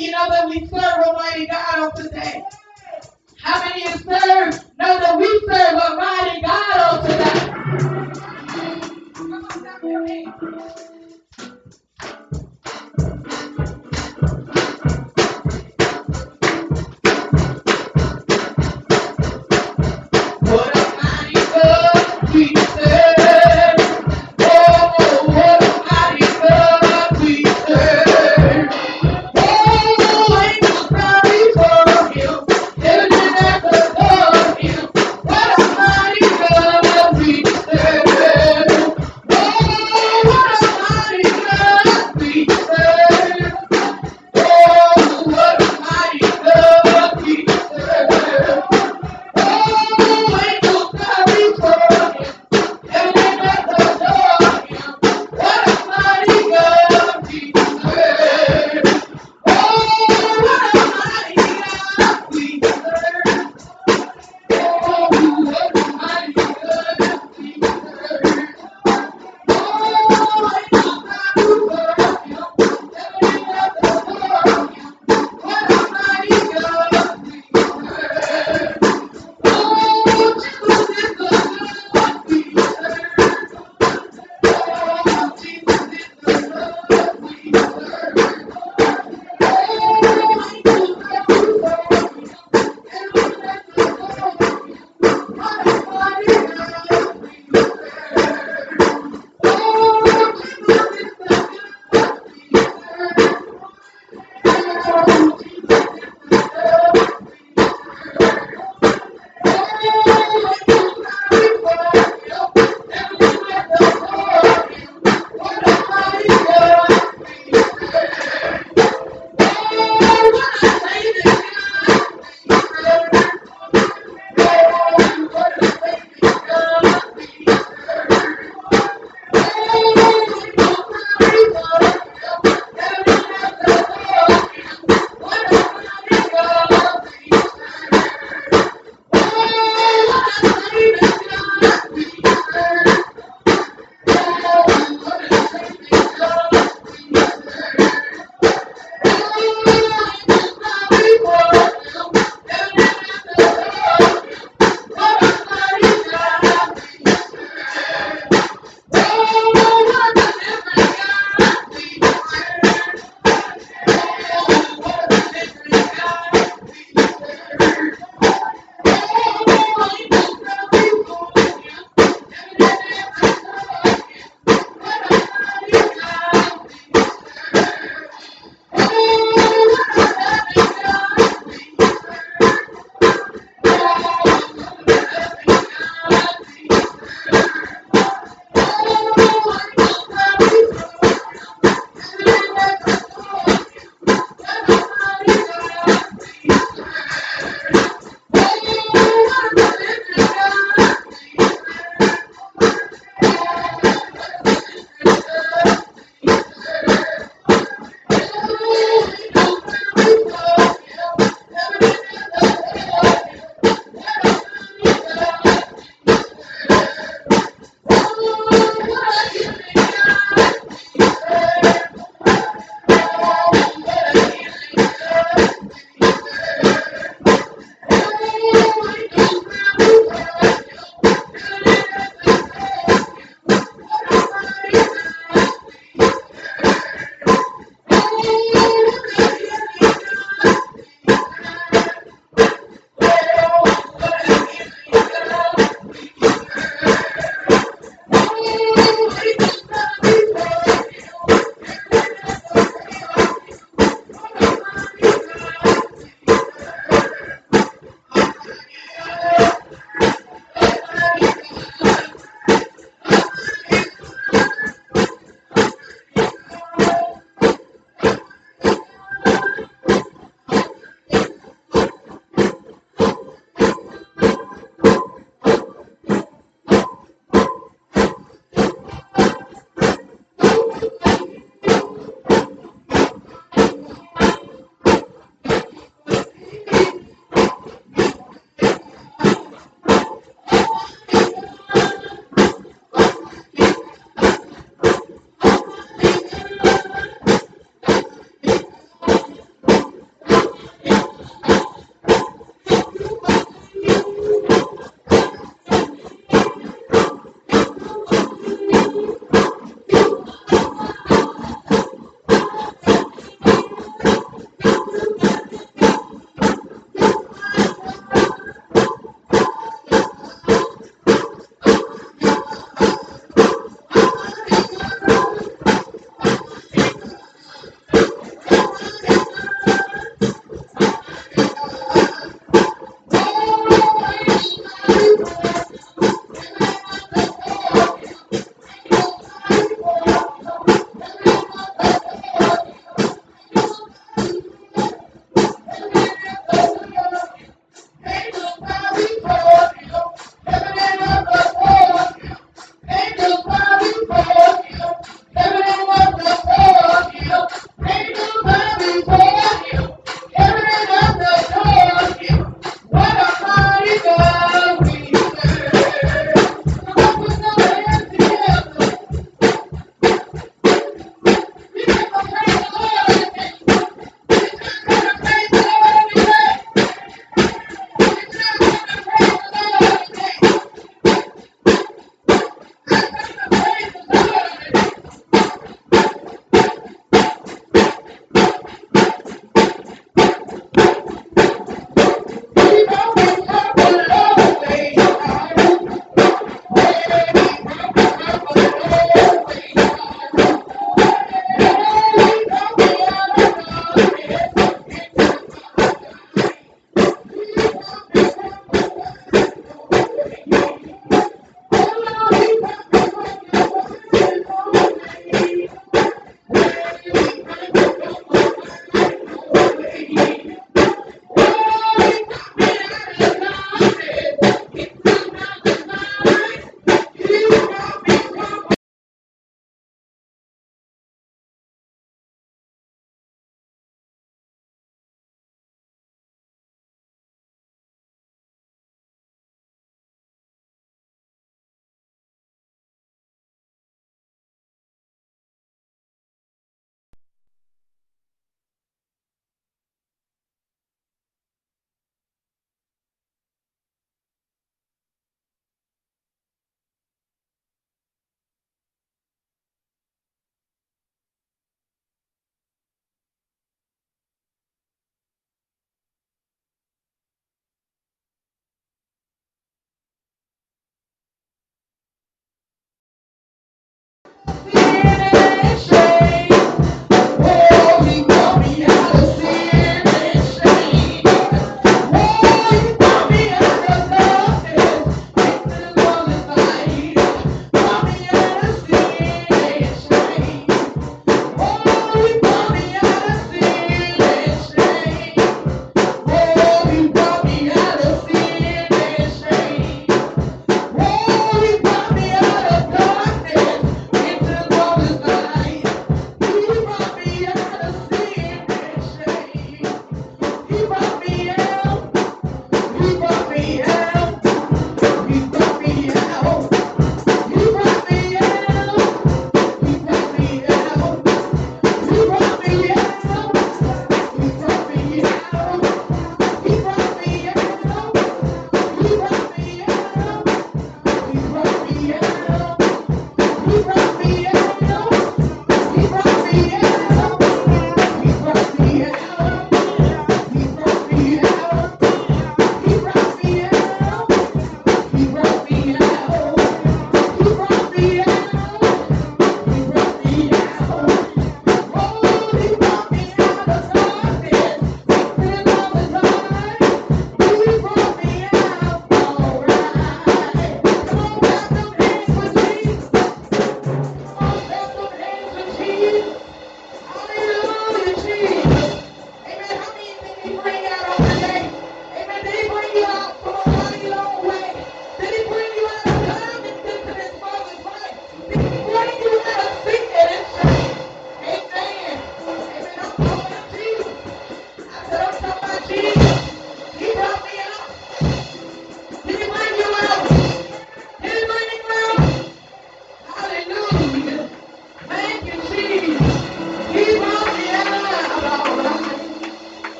you know that we serve Almighty God.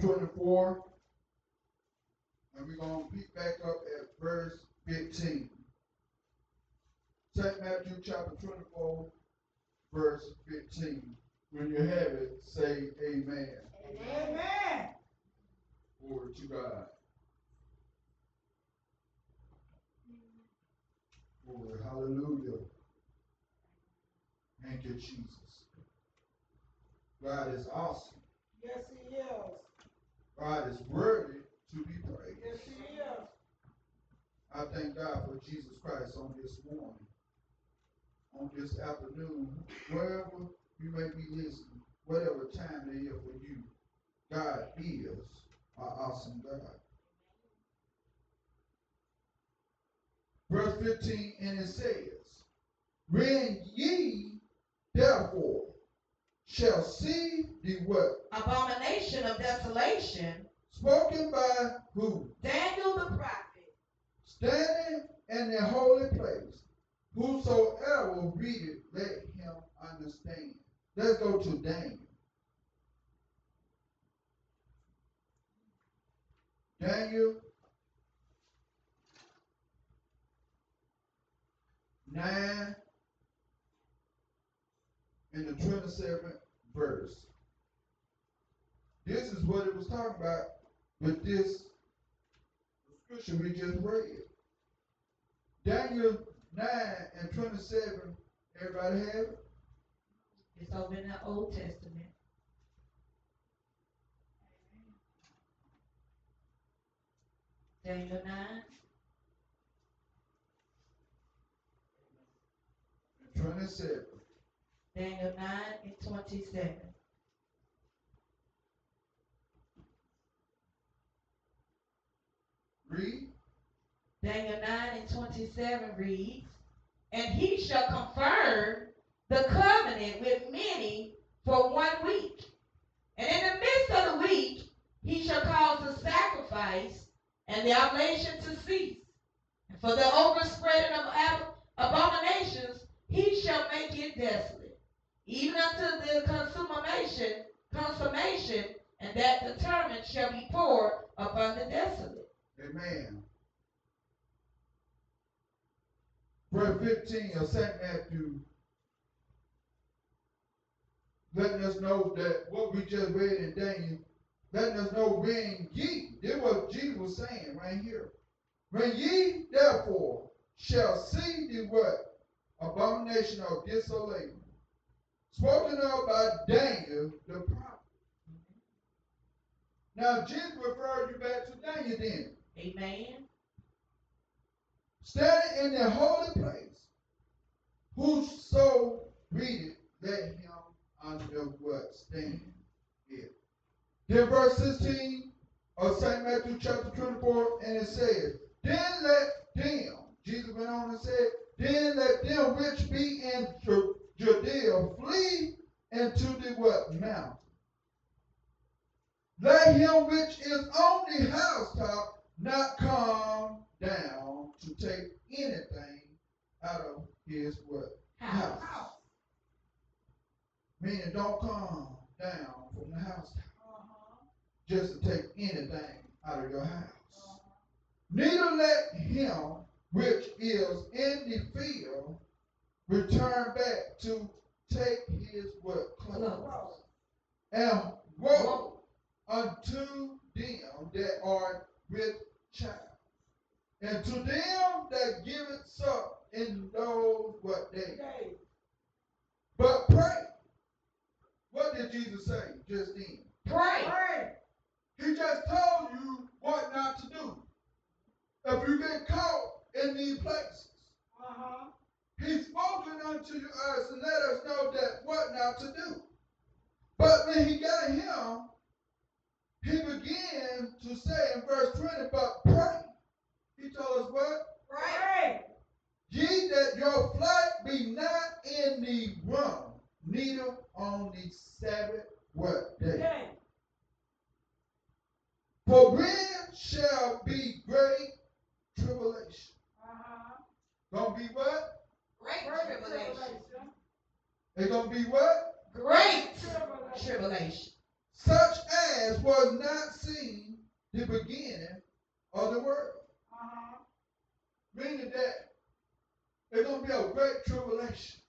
24, and we're going to pick back up at verse 15. St. Matthew chapter 24, verse 15. When you have it, say amen. Amen. Glory to God. Glory, hallelujah. Thank you, Jesus. God is awesome. Yes, he is. God is worthy to be praised. Yes, he is. I thank God for Jesus Christ on this morning, on this afternoon, wherever you may be listening, whatever time it is for you, God is our awesome God. Verse 15, and it says, When ye therefore shall see the what? abomination of desolation, Spoken by who? Daniel the prophet, standing in the holy place. Whosoever will read it, let him understand. Let's go to Daniel. Daniel 9 in the 27th verse. This is what it was talking about with this scripture we just read. Daniel 9 and 27. Everybody have it? it's over in the Old Testament. Daniel 9, 27. Daniel 9 and 27. Read. Daniel 9 and 27 reads, And he shall confirm the covenant with many for one week. And in the midst of the week, he shall cause the sacrifice and the oblation to cease. And for the overspreading of abominations, he shall make it desolate, even unto the consummation, consummation, and that determined shall be poured upon the desolate. Amen. Verse 15 of St. Matthew letting us know that what we just read in Daniel, letting us know when ye, this is what Jesus was saying right here. When ye therefore shall see the what? Abomination of desolation, spoken of by Daniel the prophet. Now Jesus referred you back to Daniel then. Amen. standing in the holy place, whoso readeth, let him under what stand it. Then verse 16 of St. Matthew chapter 24, and it says, Then let them, Jesus went on and said, Then let them which be in Ju- Judea flee into the what? Mountain. Let him which is on the housetop not come down to take anything out of his what? House. Meaning don't come down from the house Uh-huh. just to take anything out of your house. Neither let him which is in the field return back to take his what? Clothes. Clothes. And woe Woe. unto them that are with child, and to them that give it suck in those what they Day. But pray. What did Jesus say just then? Pray. Pray. He just told you what not to do. If you get caught in these places, Uh-huh. He's spoken unto us and let us know that what not to do. But when he got him, he began to say in verse 20, but pray. He told us what? Pray. Ye that your flight be not in the run, neither on the Sabbath what day. Day. For when shall be great tribulation. Uh-huh. Gonna be what? Great tribulation. It's gonna be what? Great Tribulation. Such as was not seen the beginning of the world. Uh-huh. Meaning that it's gonna be a great tribulation.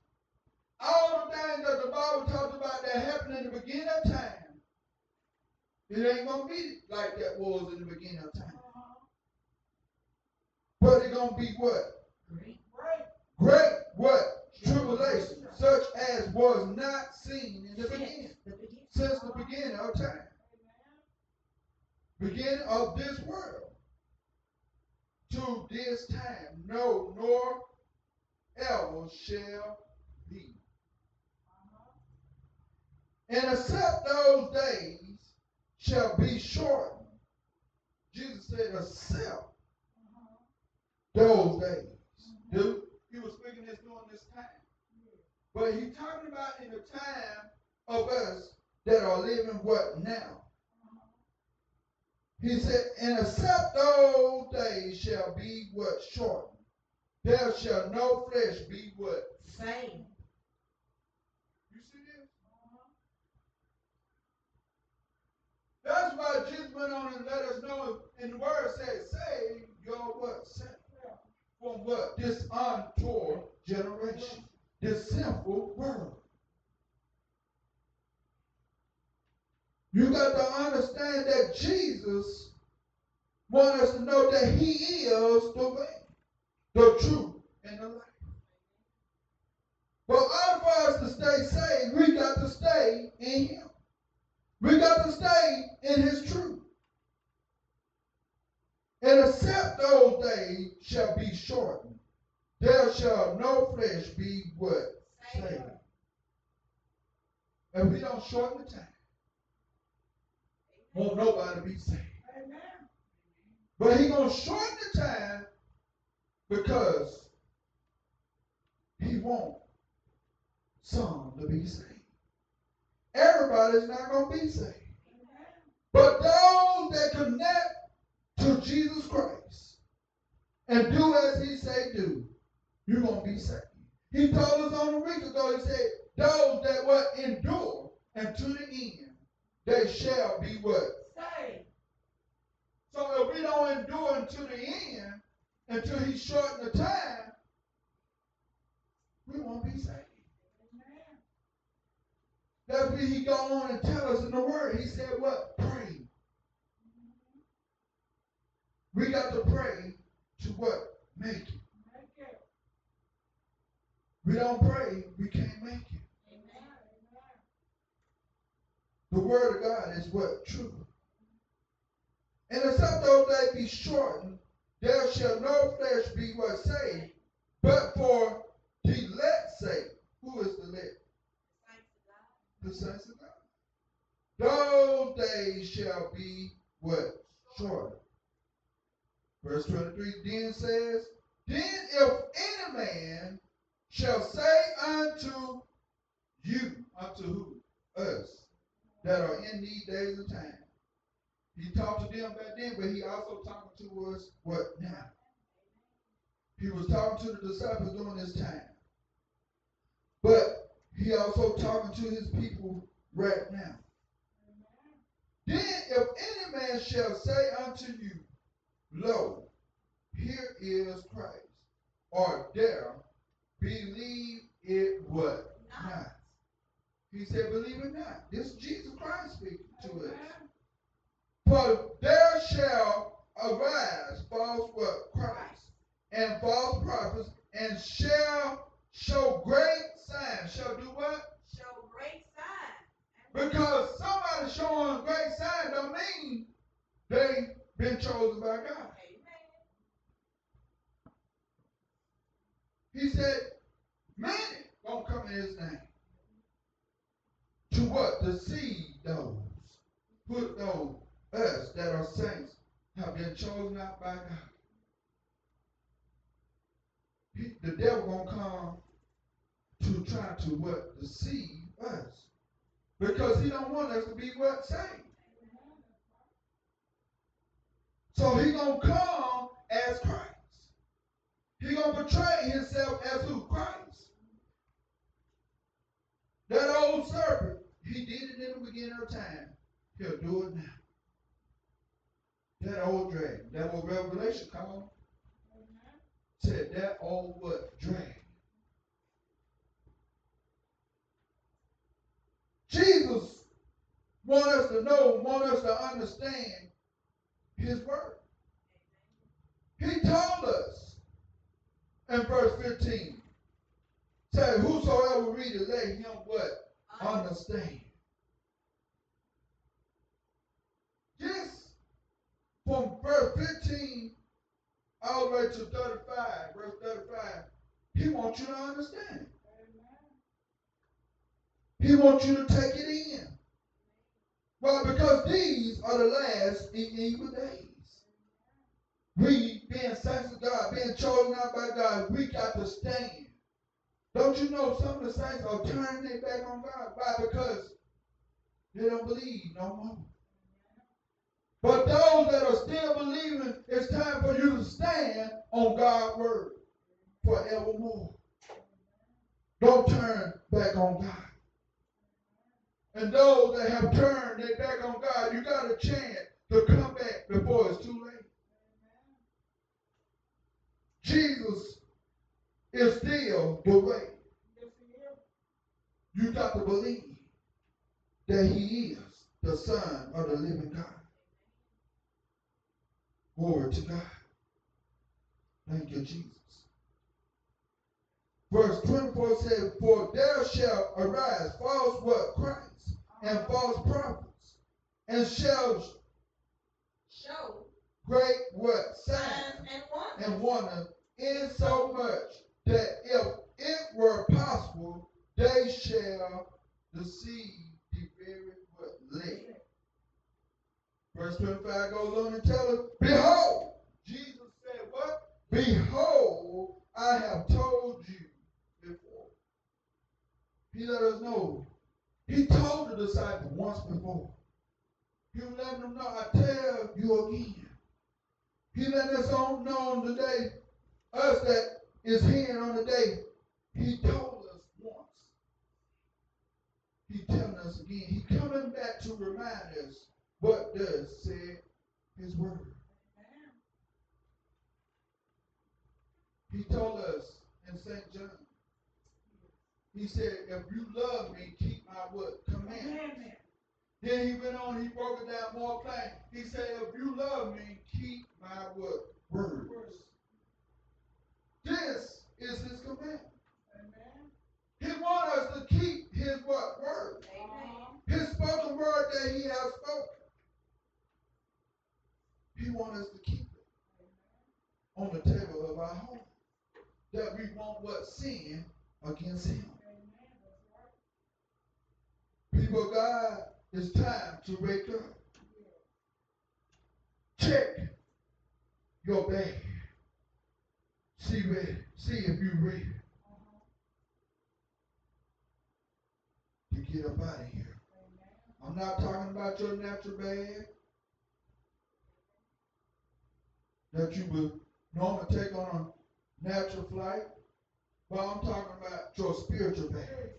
All the things that the Bible talks about that happened in the beginning of time, it ain't gonna be like that was in the beginning of time. Uh-huh. But it's gonna be what? Great. Great. Great what? Tribulation, such as was not seen in the beginning, Since the beginning. since the beginning of time, beginning of this world, to this time, no, nor ever shall be. And except those days shall be shortened. Jesus said, except Uh-huh. those days. Dude, he was speaking this during this time. But he talking about in the time of us that are living what now. He said, and except those days shall be what shortened. There shall no flesh be what. Same. You see this? Uh-huh. That's why Jesus went on and let us know in the word said, save your what? Sin. From what? This untoward generation. This sinful world. You got to understand that Jesus wants us to know that he is the way, the truth, and the life. But all for us to stay saved, we got to stay in him. We got to stay in his truth. And except those days shall be there shall no flesh be what? Saved. And we don't shorten the time. Won't nobody be saved. Amen. But he gonna shorten the time because he want some to be saved. Everybody's not gonna be saved. Amen. But those that connect to Jesus Christ and do as he say do, you're gonna be saved. He told us on a week ago, he said, those that will endure unto the end, they shall be what? Saved. So if we don't endure until the end, until he shorten the time, we won't be saved. Amen. That's what he go on and tell us in the word. He said what? Pray. Mm-hmm. We got to pray to what? Make. Make it. We don't pray, we can't make it. Amen. The word of God is what? True. And except those days be shortened, there shall no flesh be what saved, but for the elect's sake. Who is the elect? The saints of God. Those days shall be what? Shortened. Verse 23 then says, Then if any man shall say unto you, unto who? Us, that are in these days of time. He talked to them back then, but he also talking to us what now? He was talking to the disciples during this time. But he also talking to his people right now. Then if any man shall say unto you, Lo, here is Christ, or there, believe it what not. He said, believe it not. This is Jesus Christ speaking to us. For there shall arise false what? Christ and false prophets, and shall show great signs. Shall do what? Show great signs. Because somebody showing great signs don't mean they been chosen by God. Amen. He said, many gonna come in his name. To what? Deceive those. Put those, us that are saints, have been chosen out by God. He, the devil gonna come to try to what? Deceive us. Because he don't want us to be what? Saved. So he gonna come as Christ. He gonna portray himself as who? Christ. That old serpent, he did it in the beginning of time. He'll do it now. That old dragon, that old revelation come on. said that old what? Dragon. Jesus want us to know, want us to understand his word. He told us in verse 15, say, whosoever readeth, let him what? Understand. Just from verse 15 all the way to 35, verse 35, he wants you to understand. He wants you to take it in. Well, because these are the last and evil days. We, being saints of God, being chosen out by God, we got to stand. Don't you know some of the saints are turning their back on God? Why? Because they don't believe no more. But those that are still believing, it's time for you to stand on God's word forevermore. Don't turn back on God. And those that have turned their back on God, you got a chance to come back before it's too late. Jesus is still the way. Yes, he is. You got to believe that he is the Son of the living God. Glory to God. Thank you, Jesus. Verse 24 says, For there shall arise false what? Christ and false prophets, and shall Show great what? Signs and wonders. In so much that if it were possible, they shall deceive the very? Elect. Verse 25 goes on and tells us, Behold, Jesus said, What? Behold, I have told you before. He let us know. He told the disciples once before. He was letting them know, I tell you again. He let us all know on the day, us that is here on the day, he told us once. He telling us again. He coming back to remind us what does say his word. He told us in St. John. He said, if you love me, keep my what? Commandments. Commandment. Then he went on, he broke it down more plain. He said, if you love me, keep my what? Words. This is his commandment. He wants us to keep his what? Word. Amen. His spoken word that he has spoken. He wants us to keep it on the table of our home. That we won't what? Sin against him. People of God, it's time to wake up. Check your bag. See ready. See if you're ready to get up out of here. I'm not talking about your natural bag that you would normally take on a natural flight, but I'm talking about your spiritual bag.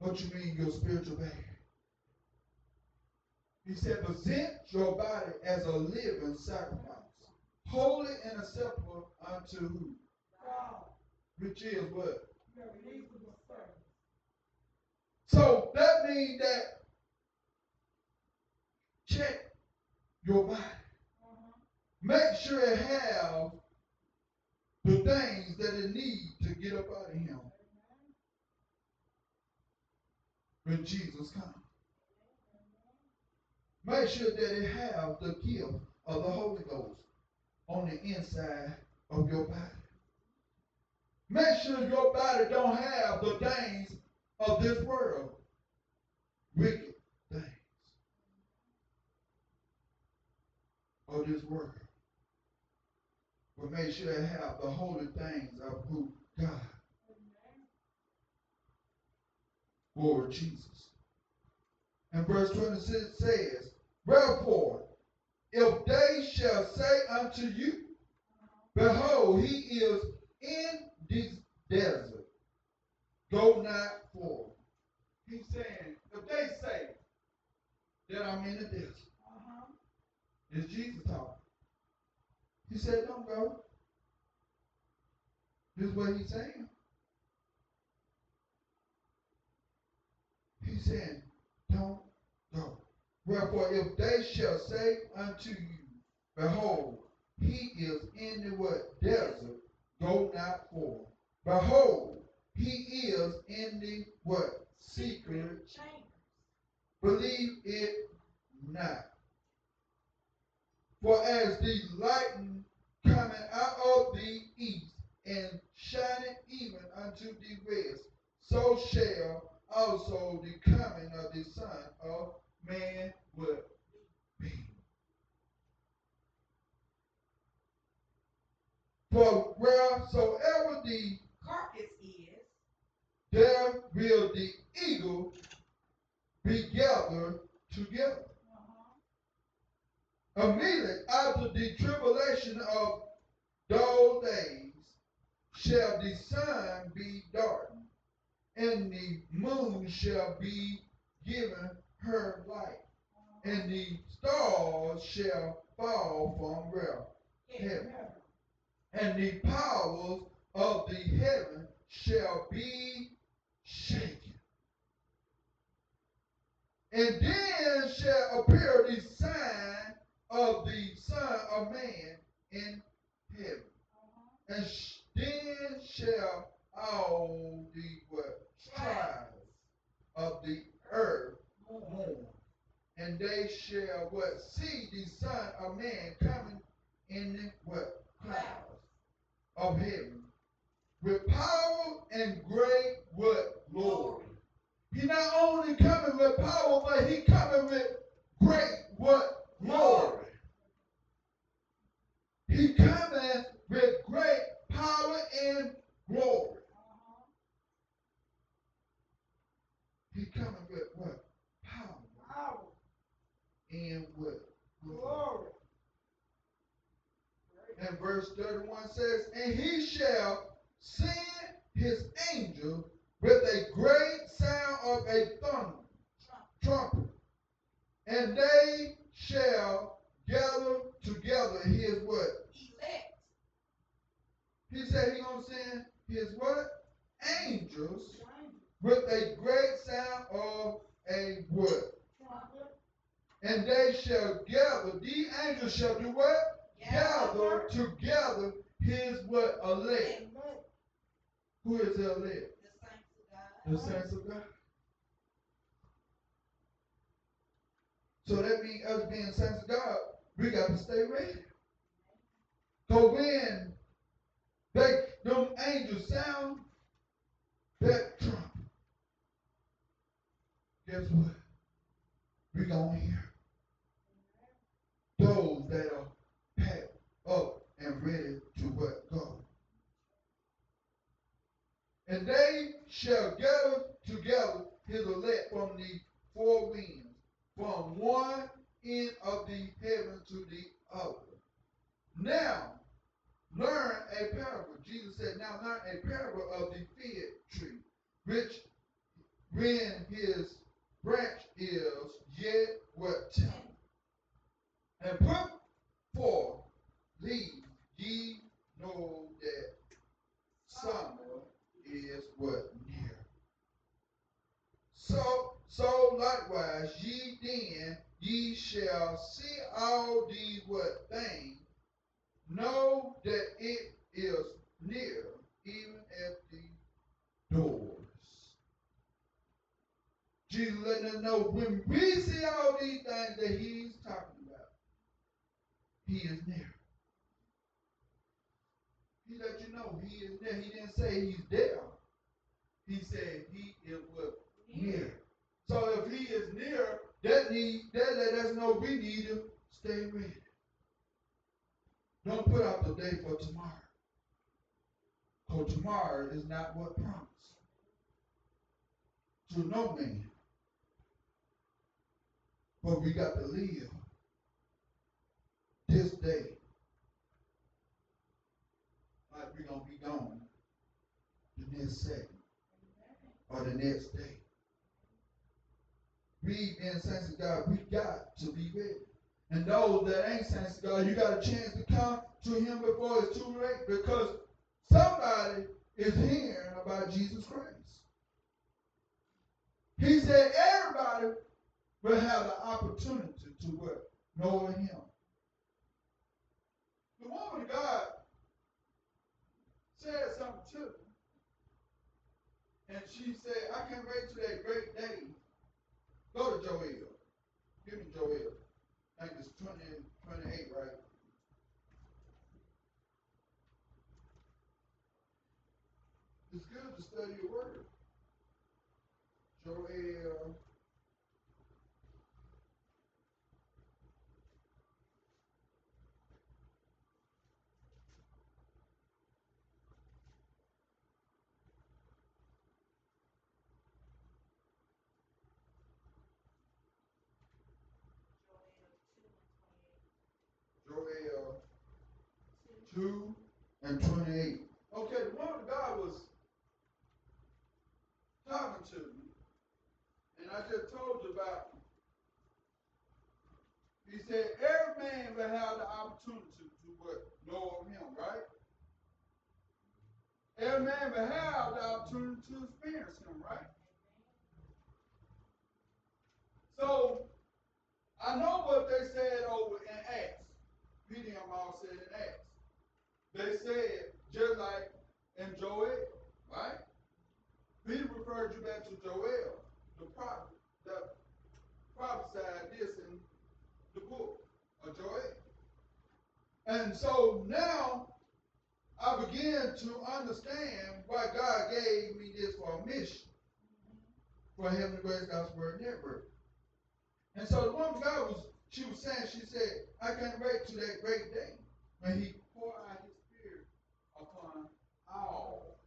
What you mean your spiritual bag? He said, present your body as a living sacrifice, holy and acceptable unto who? God, Which is what? you reasonable service. So that means that check your body. Uh-huh. Make sure it have the things that it needs to get up out of him when Jesus comes. Make sure that it have the gift of the Holy Ghost on the inside of your body. Make sure your body don't have the things of this world. Wicked things of this world. But make sure it have the holy things of who God. Lord Jesus. And verse 26 says, Wherefore, if they shall say unto you, Behold, he is in this desert, go not forth. He's saying, if they say that I'm in the desert, uh-huh. it's Jesus talking. He said, Don't go. This is what he's saying. He's saying, Don't go. Wherefore, if they shall say unto you, Behold, he is in the what? Desert, go not forth. Behold, he is in the what? Secret, Chamber. believe it not. For as the lightning coming out of the east and shining even unto the west, so shall also the coming of the Son of Man will be. For wheresoever the Carcass is. there will the eagle be gathered together. Uh-huh. Immediately after the tribulation of those days shall the sun be darkened, and the moon shall be given her light, and the stars shall fall from? Heaven. And the powers of the heaven shall be shaken. And then shall appear the sign of the Son of Man in heaven. Uh-huh. And sh- then shall all the what? Tribes of the earth And they shall what? See the Son of Man coming in the what? Clouds of heaven with power and great what? Glory. He not only coming with power, but he coming with great what? Glory. He coming with great power and glory. He coming with and what? Glory. And verse 31 says, And he shall send his angel with a great sound of a thunder, trumpet, and they shall gather together his what? Elect. He said he gonna send his what? Angels with a great sound of a what? And they shall gather, the angels shall do what? Gather together his what? Elect. Who is the elect? The The saints of God. saints of God. So that means us being saints of God, we got to stay ready. So when they them angels sound that trumpet, guess what? We gonna hear those that are packed up and ready to what go. And they shall gather together his elect from the four winds, from one end of the heaven to the other. Now, learn a parable. Jesus said, now learn a parable of the fig tree, which when his branch is yet what and put forth leaves, ye know that summer is what near. So, so likewise, ye then, ye shall see all these what things, know that it is near, even at the doors. Jesus letting us know when we see all these things that he's talking he is near. He let you know he is near. He didn't say he's there. He said he is what? Near. So if he is near, that need that let us know we need him. stay ready. Don't put out the day for tomorrow. Because tomorrow is not what promised. To no man. But we got to live this day like we're gonna be gone the next second or the next day. We being saints of God, we got to be ready. And those that ain't saints of God, you got a chance to come to him before it's too late because somebody is hearing about Jesus Christ. He said everybody will have the opportunity to? Know him. Woman of God said something to me. And she said, I can't wait till that great day. Go to Joel. Give me Joel. I think it's 20, 28, right? It's good to study your word. Joel and 28. Okay, the woman God was talking to me, and I just told you about. He said, every man will have the opportunity to what? Know of him, right? Every man will have the opportunity to experience him, right? So, I know what they said over in Acts. Peter and them all said in Acts. They said, just like in Joel, right? Peter referred you back to Joel, the prophet, that prophesied this in the book of Joel. And so now I begin to understand why God gave me this for a mission for Heavenly Grace Gospel Word Network. And so the woman God was, she was saying, she said, I can't wait to that great day when he pour out his spirit upon all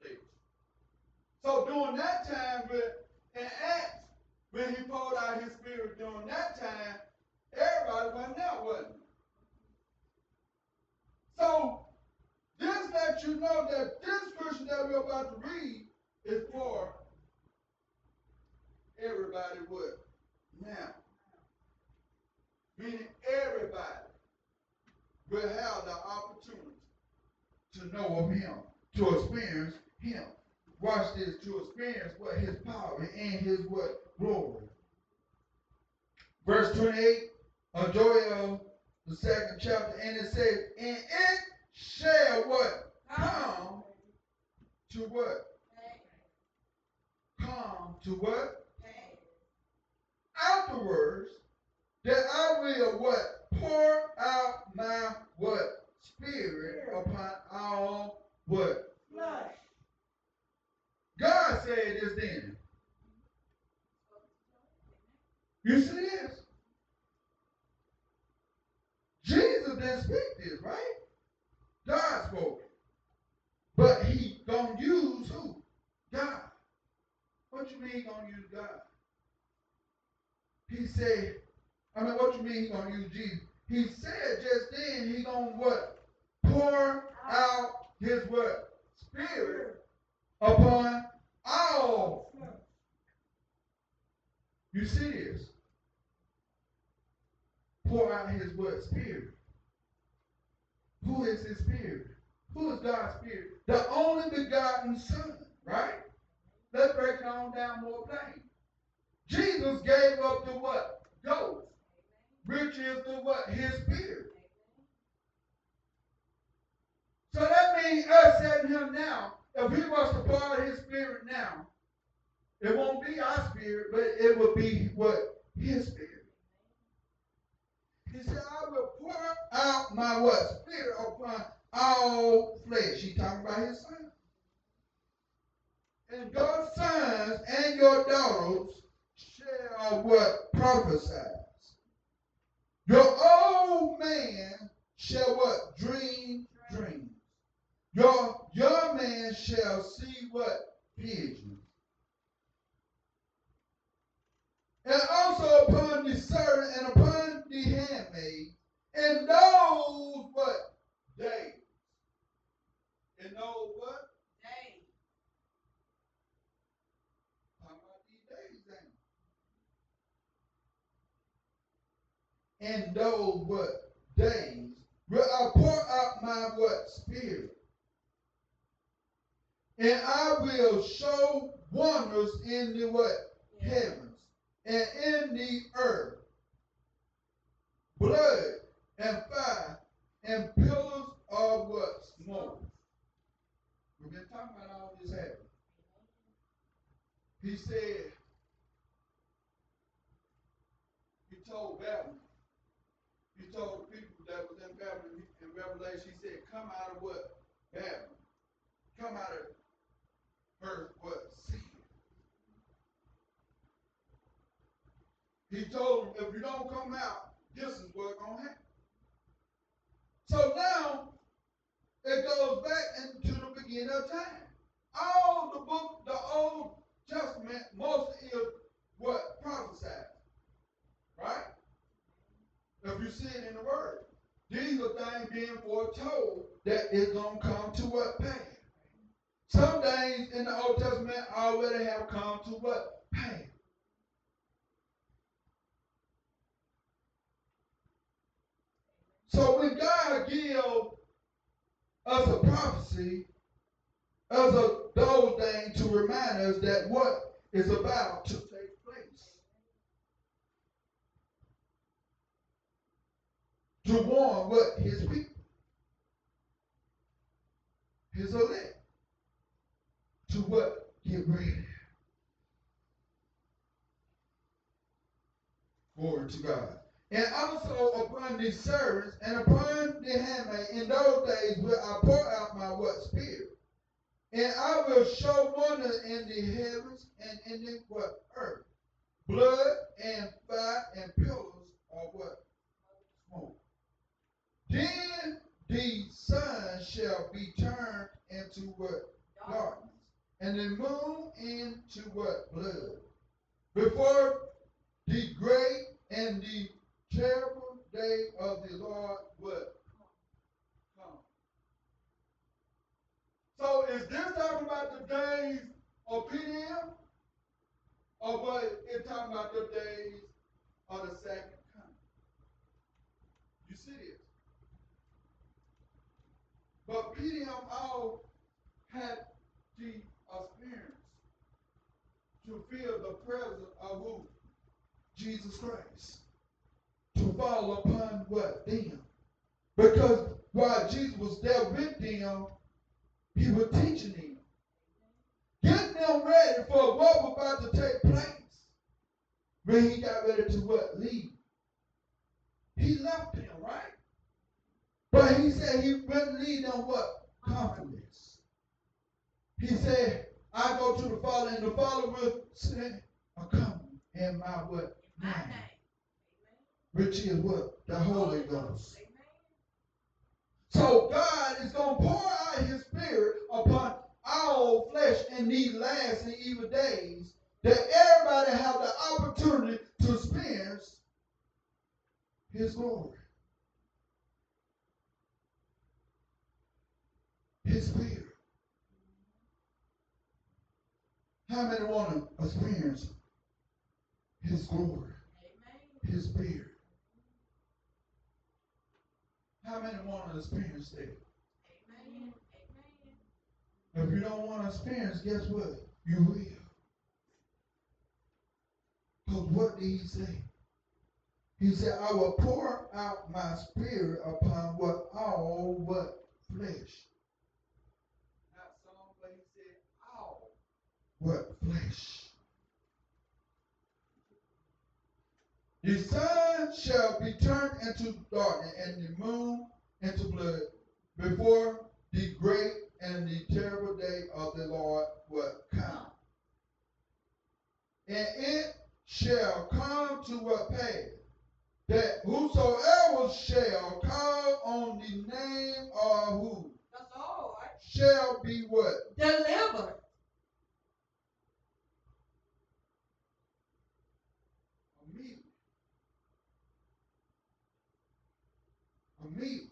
states. So during that time, in Acts, when he poured out his spirit during that time, everybody went out, wasn't it? So this lets you know that this scripture that we're about to read is for everybody what? Now. Meaning everybody will have the opportunity to know of him, to experience him. Watch this, to experience what his power and his what glory. Verse 28 of Joel, the second chapter, and it says, and it shall what? Come to what? Come to what? Afterwards, that I will what? Pour out my what? Spirit upon all what? God said this then. You see this? Jesus didn't speak this, right? God spoke it. But he gonna use who? God. What you mean he gonna use God? He said, I mean, what you mean he gonna use Jesus? He said just then he gonna what? Pour out his what? Spirit upon all. You see this? Pour out his what? Spirit. Who is his spirit? Who is God's spirit? The only begotten Son, right? Let's break it on down more plain. Jesus gave up the what? Ghost. Which is the what? His spirit. So that means us setting him now, if he was to pour his spirit now, it won't be our spirit, but it will be what? His spirit. He said, I will pour out my what? Spirit upon all flesh. He talking about his son. And your sons and your daughters shall what? Prophesy. Your old man shall what? Dream dreams. Your young man shall see what? Visions. And also upon the servant and upon the handmaid, and those what? Days. And those what? Day. Talking about these days? And those what? Days. Will I pour out my what? Spirit. And I will show wonders in the what? Heavens and in the earth. Blood and fire and pillars of what? Smoke. We've been talking about all this happening. He said, he told Babylon, he told the people that was in Babylon, in Revelation, he said, come out of what? Babylon. Come out of her what? Sin. He told them, if you don't come out, this is what's going to happen. So now, it goes back into the beginning of time. All the book, the Old Testament, most is what? Prophesied. Right? If you see it in the Word. These are things being foretold that is going to come to what? Pass. Some things in the Old Testament already have come to what? Pass. So when God give us a prophecy, as a those things to remind us that what is about to take place. To warn what his people, his elect, to what get ready. Glory to God. And also upon the servants and upon the handmaid in those days will I pour out my what spirit. And I will show wonders in the heavens and in the what earth. Blood and fire and pillars of what? Smoke. Then the sun shall be turned into what? Darkness. And the moon into what? Blood. Before the great and the terrible day of the Lord would come. So is this talking about the days of PDM? Or what it talking about the days of the second coming? You see this? But PDM all had the to feel the presence of who? Jesus Christ to fall upon what? Them. Because while Jesus was there with them, he was teaching them. Getting them ready for what was about to take place. When he got ready to what? Leave. He left them, right? But he said he wouldn't leave them what? Confidence. He said, I go to the Father, and the Father will say, I come in my what? My Name name. which is what? The Holy Ghost. Amen. So God is going to pour out his spirit upon all flesh in these last and evil days that everybody have the opportunity to experience his glory. His spirit. How many want to experience his glory, his spirit? How many want to experience that? Amen. If you don't want to experience, guess what? You will. Because what did he say? He said, I will pour out my spirit upon what all what flesh. Not some, but he said all what flesh. The sun shall be turned into darkness and the moon into blood before the great and the terrible day of the Lord will come. And it shall come to what pass that whosoever shall call on the name of who The Lord. shall be what? Delivered. Immediately. Immediately.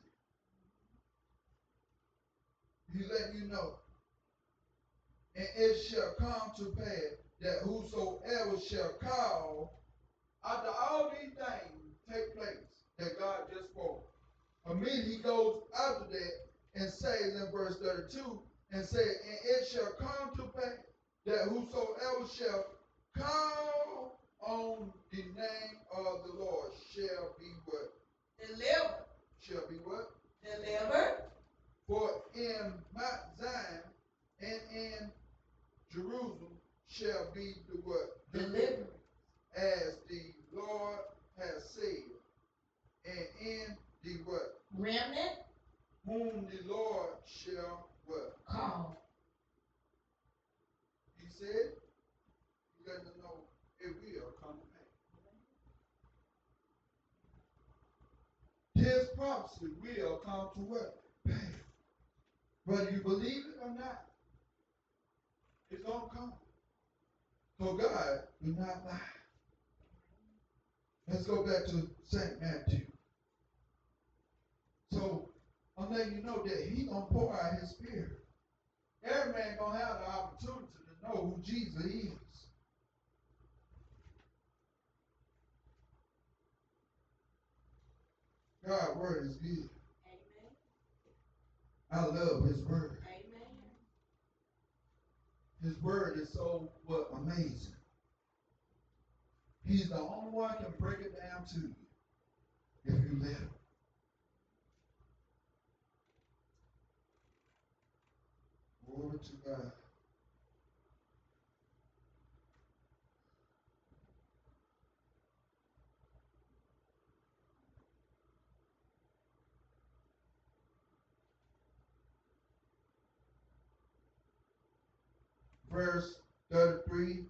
He let you know. And it shall come to pass that whosoever shall call after all these things take place that God just spoke. Immediately he goes after that and says in verse 32 and say, and it shall come to pass that whosoever shall call on the name of the Lord shall be what? Delivered. Shall be what? Delivered. For in Mount Zion and in Jerusalem shall be the what? Delivered. As the Lord has said. And in the what? Remnant. Whom the Lord shall what? Call. He said, you got to know it will come to pass. His prophecy will come to what? Whether you believe it or not, it's gonna come. So God do not lie. Let's go back to St. Matthew. So I'm letting you know that He gonna pour out His Spirit. Every man gonna have the opportunity to know who Jesus is. God's word is good. Amen. I love His word. Amen. His word is so what amazing. He's the only one can break it down to you if you let him. Glory to God. Verse 33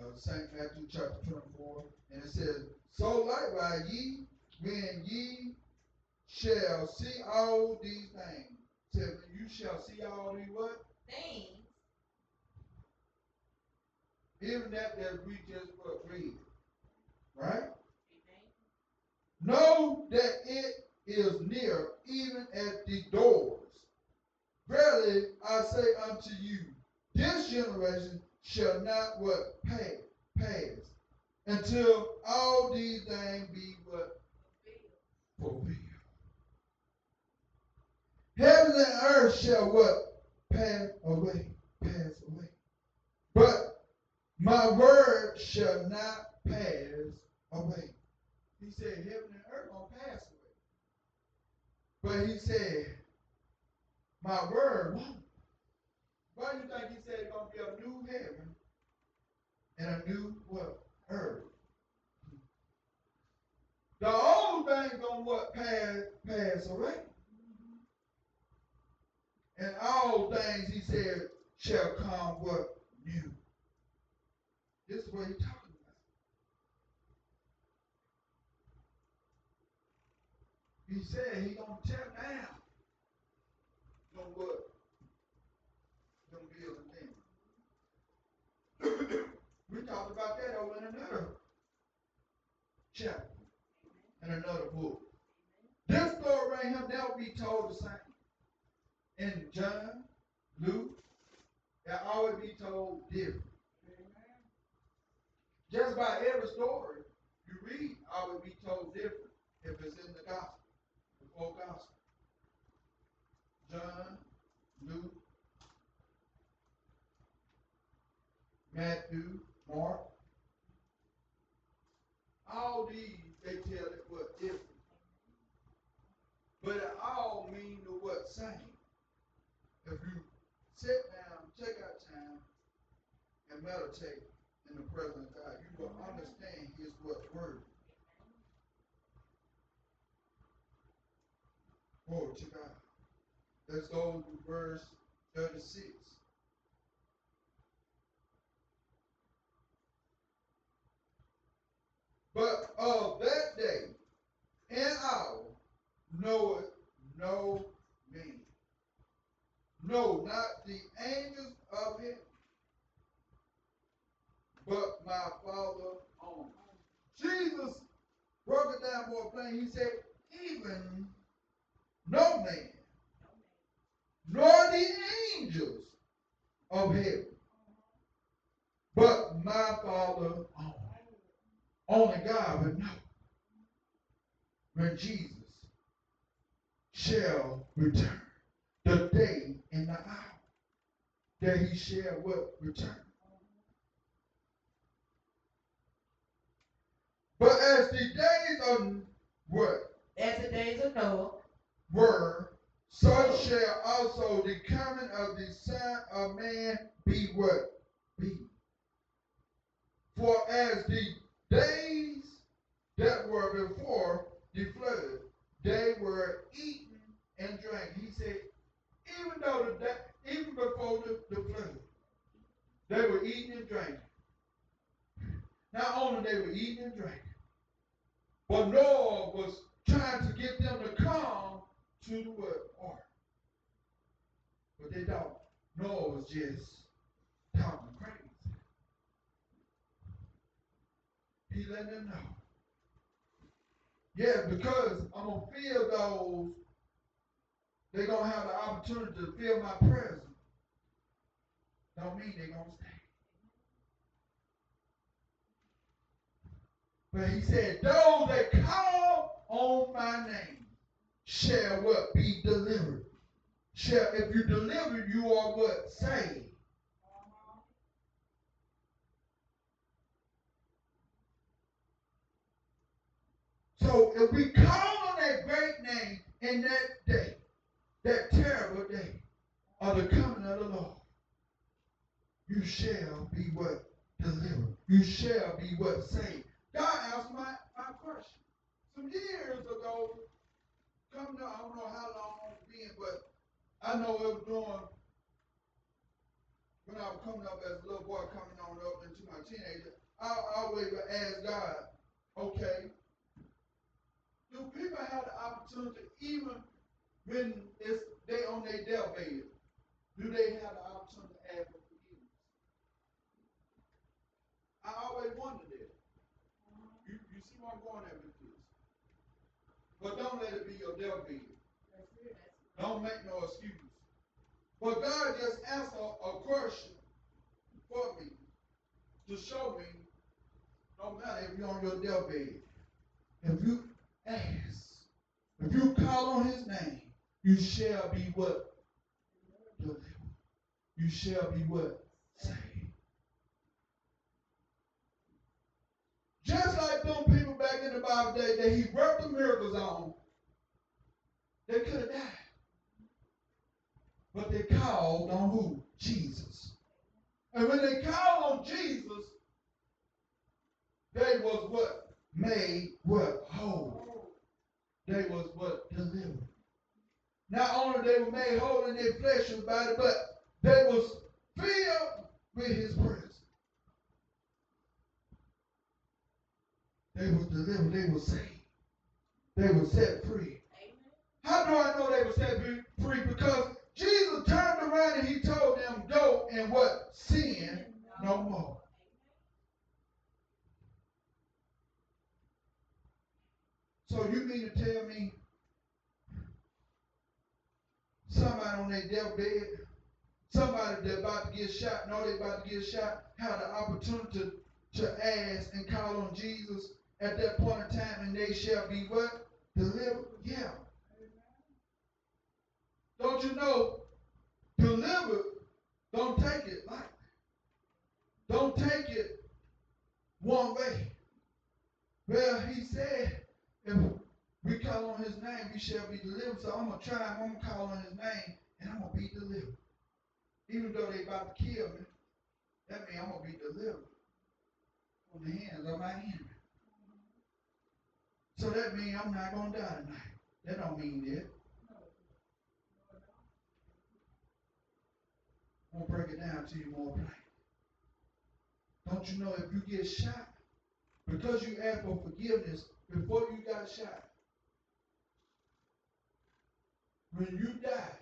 of uh, St. Matthew chapter 24, and it says, So likewise ye, when ye shall see all these things, said you shall see all these what? Things. Even that that we just read. Right? Amen. Know that it is near, even at the doors. Verily I say unto you, this generation shall not what pass, pass until all these things be what fulfilled. Heaven and earth shall what pass away, pass away. But my word shall not pass away. He said, heaven and earth gonna pass away. But he said, my word won't. Why do you think he said it's gonna be a new heaven and a new what? Earth. The old thing gonna what pass pass away. And all things he said shall come what new. This is what he talking about. He said he gonna tear down. Gonna what? Gonna build again. We talked about that over in another chapter, in another book. This story right here never be told the same. In John, Luke, it always be told different. Just about every story you read always be told different if it's in the gospel, the four gospel. John, Luke, Matthew, Mark. All these, they tell it what different. But it all mean the what same. If you sit down, take out time, and meditate in the presence of God, you will understand his what word. Glory to God. Let's go to verse 36. But of that day and hour knoweth no man. No, not the angels of heaven, but my Father only. Jesus broke it down more plain. He said, even no man, nor the angels of heaven, but my Father only. Only God would know when Jesus shall return, the day and the hour that he shall what return. But as the days of what As the days of Noah, were, so shall also the coming of the Son of Man be what? Be. For as the days that were before the flood, they were eating and drank. He said, even though the da- even before the, the flood, they were eating and drinking. Not only they were eating and drinking, but Noah was trying to get them to come to the what? Ark. But they don't. Noah was just talking crazy. He let them know. Yeah, because I'm gonna feel those. They're gonna have the opportunity to feel my presence. Don't mean they're gonna stay. But he said, those that call on my name shall what? Be delivered. Shall, if you deliver, you are what? Saved. So if we call on that great name in that day, that terrible day of the coming of the Lord, you shall be what? Delivered. You shall be what? Saved. God asked my, my question. Some years ago, come to, I don't know how long it's been, but I know it was during when I was coming up as a little boy, coming on up into my teenager, I, I always ask God, okay, do people have the opportunity, even when it's they on their deathbed, do they have the opportunity to ask for forgiveness? I always wondered that. You, you see where I'm going at with this. But don't let it be your deathbed. Don't make no excuses. But God just answered a question for me to show me no matter if you're on your deathbed, if you ask, if you call on his name, you shall be what? You shall be what? Saved. Just like them people back in the Bible day that he worked the miracles on, they could have died. But they called on who? Jesus. And when they called on Jesus, they was what? Made what? Whole. They was what? Delivered. Not only they were made whole in their flesh and body, but they was filled with his presence. They was delivered. They were saved. They were set free. How do I know they were set free? Because Jesus turned around and he told them, go and what? Sin no more. So you mean to tell me somebody on their deathbed, somebody that about to get shot, know they about to get shot, had the opportunity to, to ask and call on Jesus at that point in time, and they shall be what? Delivered? Yeah. Don't you know? Delivered, don't take it lightly. Don't take it one way. Well, he said, if we call on his name, we shall be delivered. So I'm gonna try, I'm gonna call on his name, and I'm gonna be delivered. Even though they about to kill me, that means I'm gonna be delivered. from the hands of my enemy. So that means I'm not gonna die tonight. That don't mean that. I'm gonna break it down to you more plain. Don't you know if you get shot, because you asked for forgiveness before you got shot, when you die,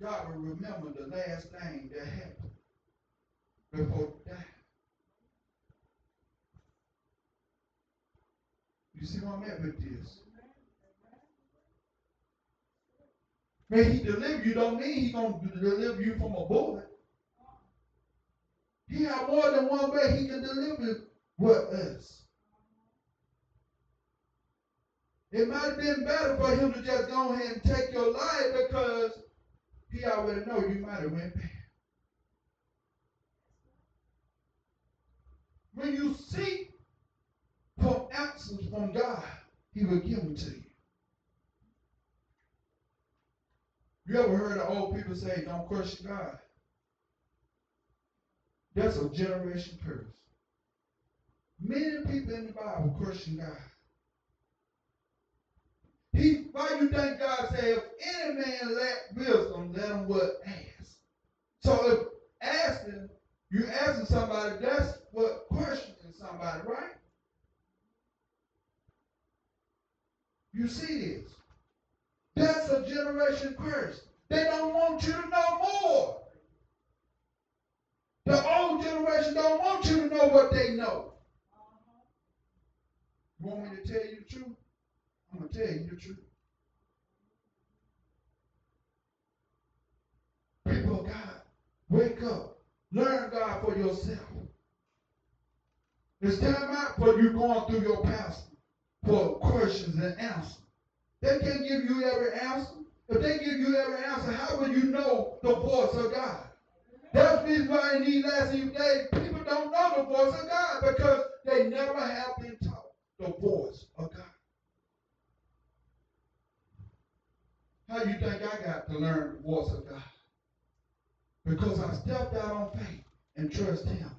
God will remember the last thing that happened before you died. You see what I'm at with this? May he deliver you don't mean he gonna deliver you from a bullet. He have more than one way he can deliver with us. It might have been better for him to just go ahead and take your life because he already know you might have went bad. When you seek for answers from God, he will give them to you. You ever heard of old people say, don't question God? That's a generation curse. Many people in the Bible question God. He, why you think God say, if any man lack wisdom, let him what ask? So if asking, you asking somebody, that's what questioning somebody, right? You see this? That's a generation curse. They don't want you to know more. The old generation don't want you to know what they know. You want me to tell you the truth? I'm going to tell you the truth. People of God, wake up. Learn God for yourself. It's time out for you going through your pastor for questions and answers. They can't give you every answer. If they give you every answer, how will you know the voice of God? That's the why in these last few days, people don't know the voice of God because they never have been taught the voice of God. How you think I got to learn the voice of God? Because I stepped out on faith and trust Him.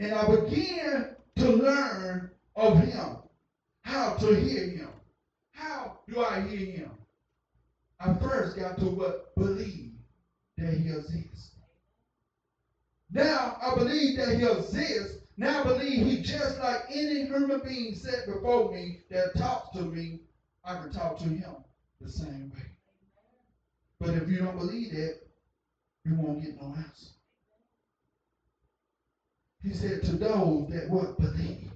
And I began to learn of Him, how to hear Him. How do I hear Him? I first got to what? Believe that He exists. Now I believe that He exists. Now I believe He just like any human being set before me that talks to me, I can talk to Him the same way. But if you don't believe that, you won't get no answer. He said, to those that what? Believe.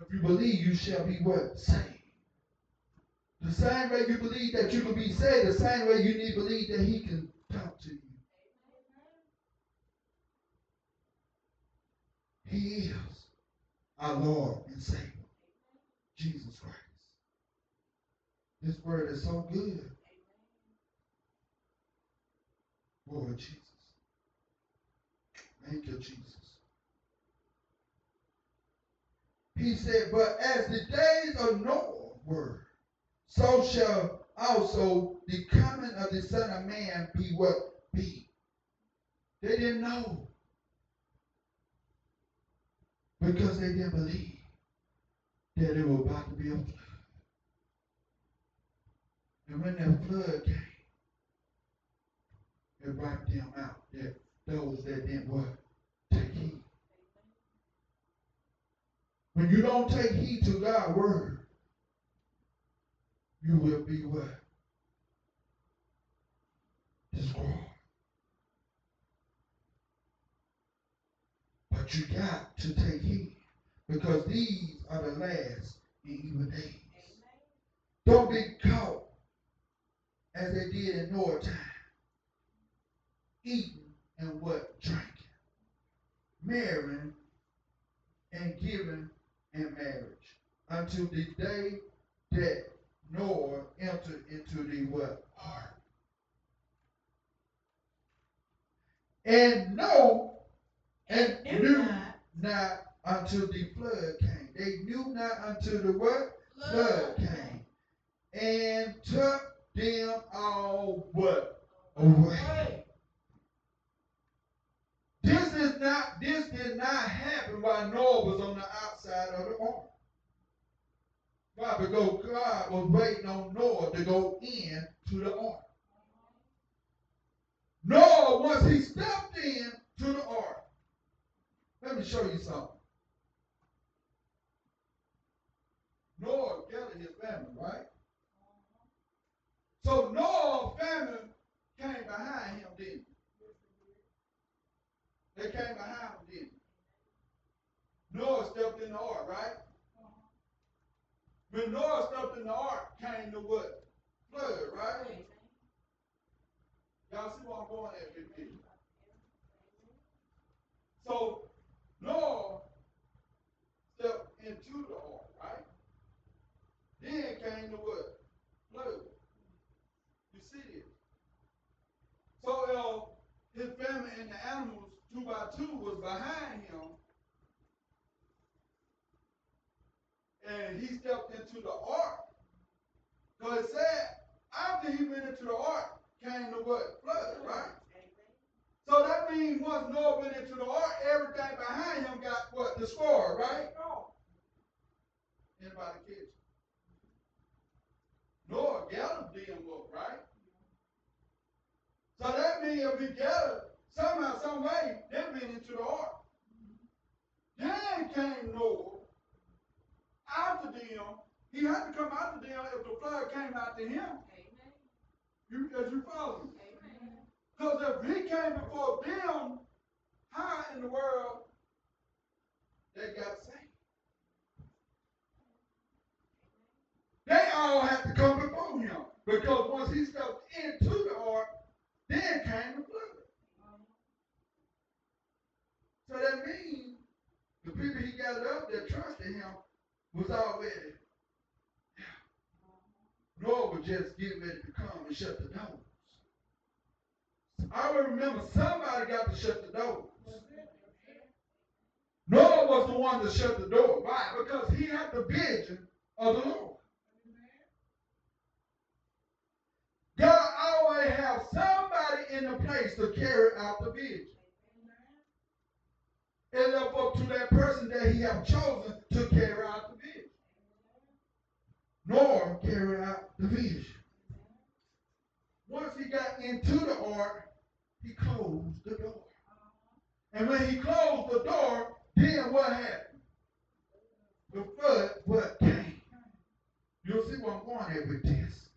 If you believe, you shall be what? Saved. The same way you believe that you can be saved, the same way you need to believe that he can talk to you. He is our Lord and Savior, Jesus Christ. This word is so good. Lord Jesus. Thank you, Jesus. He said, But as the days of Noah were, so shall also the coming of the Son of Man be what be. They didn't know. Because they didn't believe that it was about to be a flood. And when that flood came, it wiped them out. That those that didn't what? Take heed. When you don't take heed to God's word, you will be what? Destroyed. But you got to take heed because these are the last evil days. Don't be caught as they did in Noah time, eating and what? Drinking, marrying and giving in marriage until the day that Noah entered into the what? Ark. And no, and Knew knew not. not until the flood came. They knew not until the what? Flood came. And took them all what? Away. This is not this did not happen while Noah was on the outside of the ark. Why? Because God was waiting on Noah to go in to the ark. Noah, once he stepped in to the ark, let me show you something. Noah gathered his family, right? So Noah's family came behind him, didn't they? Came behind him, didn't they? Noah stepped in the ark, right? When Noah stepped in the ark, came the what? Flood, right? Y'all see where I'm going at with this? So Noah stepped into the ark, right? Then came the what? Flood. You see it? So uh, his family and the animals, two was behind him. And he stepped into the ark. Because it said, after he went into the ark, came the what? Flood, right? So that means once Noah went into the ark, everything behind him got what? Destroyed, right? Anybody catch it? Noah gathered them up, right? So that means if he gathered, somehow, some way, they went into the ark. Then came Noah. After them, he had to come after them if the flood came after him. Amen. You, as you follow me? Because if he came before them, how in the world they got saved? They all had to come before him. Because once he stepped into the ark, then came the flood. So that means the people he gathered up that trusted him was already. Noah was just getting ready to come and shut the doors. I remember somebody got to shut the doors. Noah was the one to shut the door. Why? Because he had the vision of the Lord. God always have somebody in the place to carry out the vision. It's up, up to that person that he have chosen to carry out the vision. Noah carry out the vision. Once he got into the ark, he closed the door. And when he closed the door, then what happened? The flood what came. You'll see what I'm going at with this.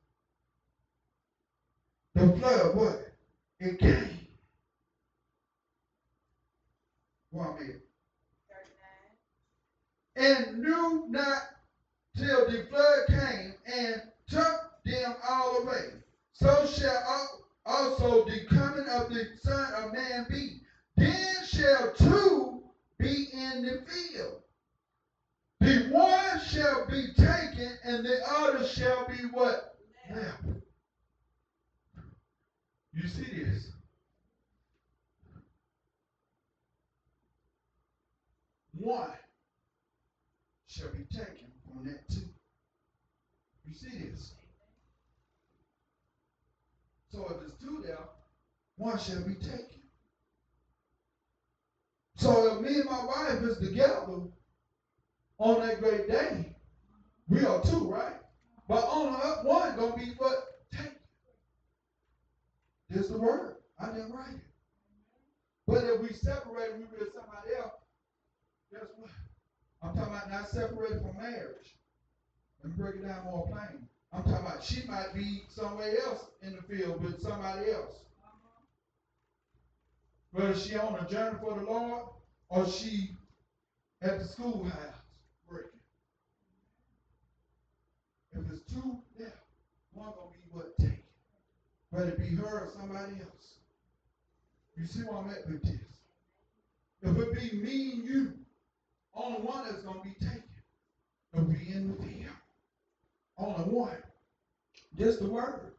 The flood what? It came. One minute. And knew not till the flood came and took them all away. So shall also the coming of the Son of Man be. Then shall two be in the field. The one shall be taken, and the other shall be what? Left. You see this? One shall be taken from that two. You see this? So if there's two there, one shall be taken. So if me and my wife is together on that great day, we are two, right? But on one gonna be what taken. There's the word. I didn't write it. But if we separate, we with somebody else. Guess what? I'm talking about not separated from marriage. Let me break it down more plain. I'm talking about she might be somewhere else in the field with somebody else. Whether she on a journey for the Lord or she at the schoolhouse working. If it's two left, one gonna be what taken. Whether it be her or somebody else. You see where I'm at with this? If it be me and you, only one that's gonna be taken. If be in the field. Only one. Just the word.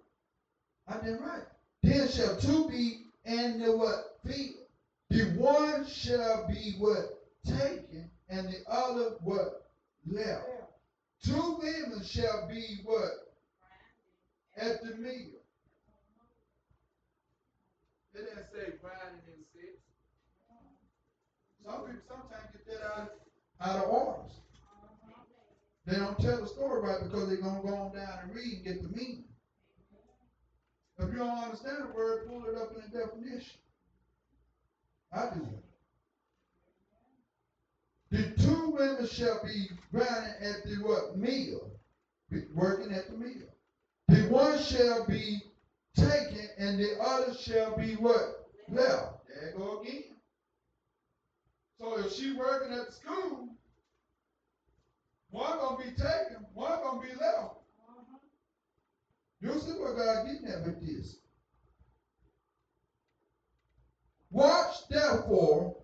I did right. Then shall two be in the what field. The one shall be what taken, and the other what left. Two women shall be what at the meal. It didn't say grinding in six. Some people sometimes get that out, out of orders. They don't tell the story right because they're gonna go on down and read and get the meaning. If you don't understand the word, pull it up in the definition. I do it. The two women shall be grinding at the what meal, working at the meal. The one shall be taken, and the other shall be what left. There go again. So if she working at the school, one gonna be taken, one gonna be left. You see what God getting at with this. Watch therefore,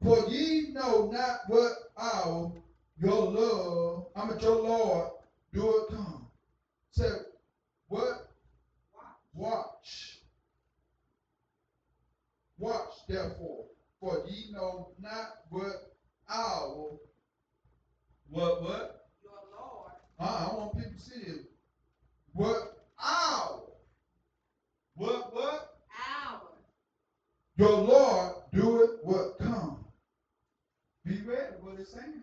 for ye know not what hour your love, I mean your Lord, do it come. Say, what? Watch. Watch therefore, for ye know not what hour, what, what? Your Lord. Uh, I want people to see it. What hour? What, what? Hour. Your Lord do it what come. Be ready what it's saying.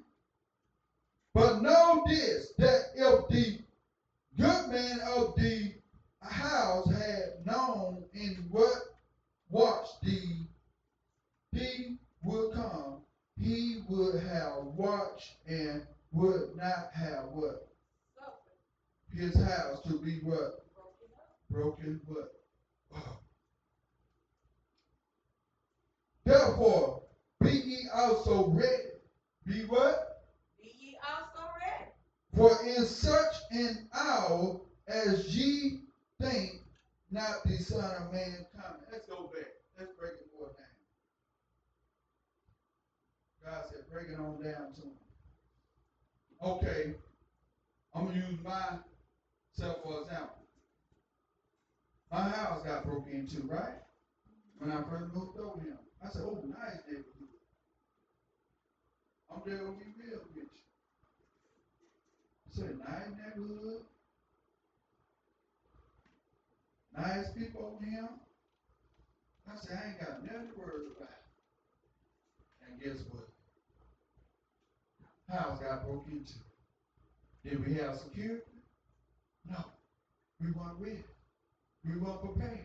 But know this, that if the good man of the house had known in what watch the he would come, he would have watched and would not have what? His house to be what? Broken what? Therefore, be ye also ready. Be what? Be ye also ready. For in such an hour as ye think not the Son of Man coming. Let's go back. Let's break it more down. God said, break it on down to him. Okay, I'm gonna use myself for example. My house got broke into, right? When I first moved over here. I said, oh, nice neighborhood. I'm there gonna be real with you. I said, nice neighborhood. Nice people over here. I said, I ain't got nothing to worry about. And guess what? House got broke into. Did we have security? No. We weren't ready. We weren't prepared.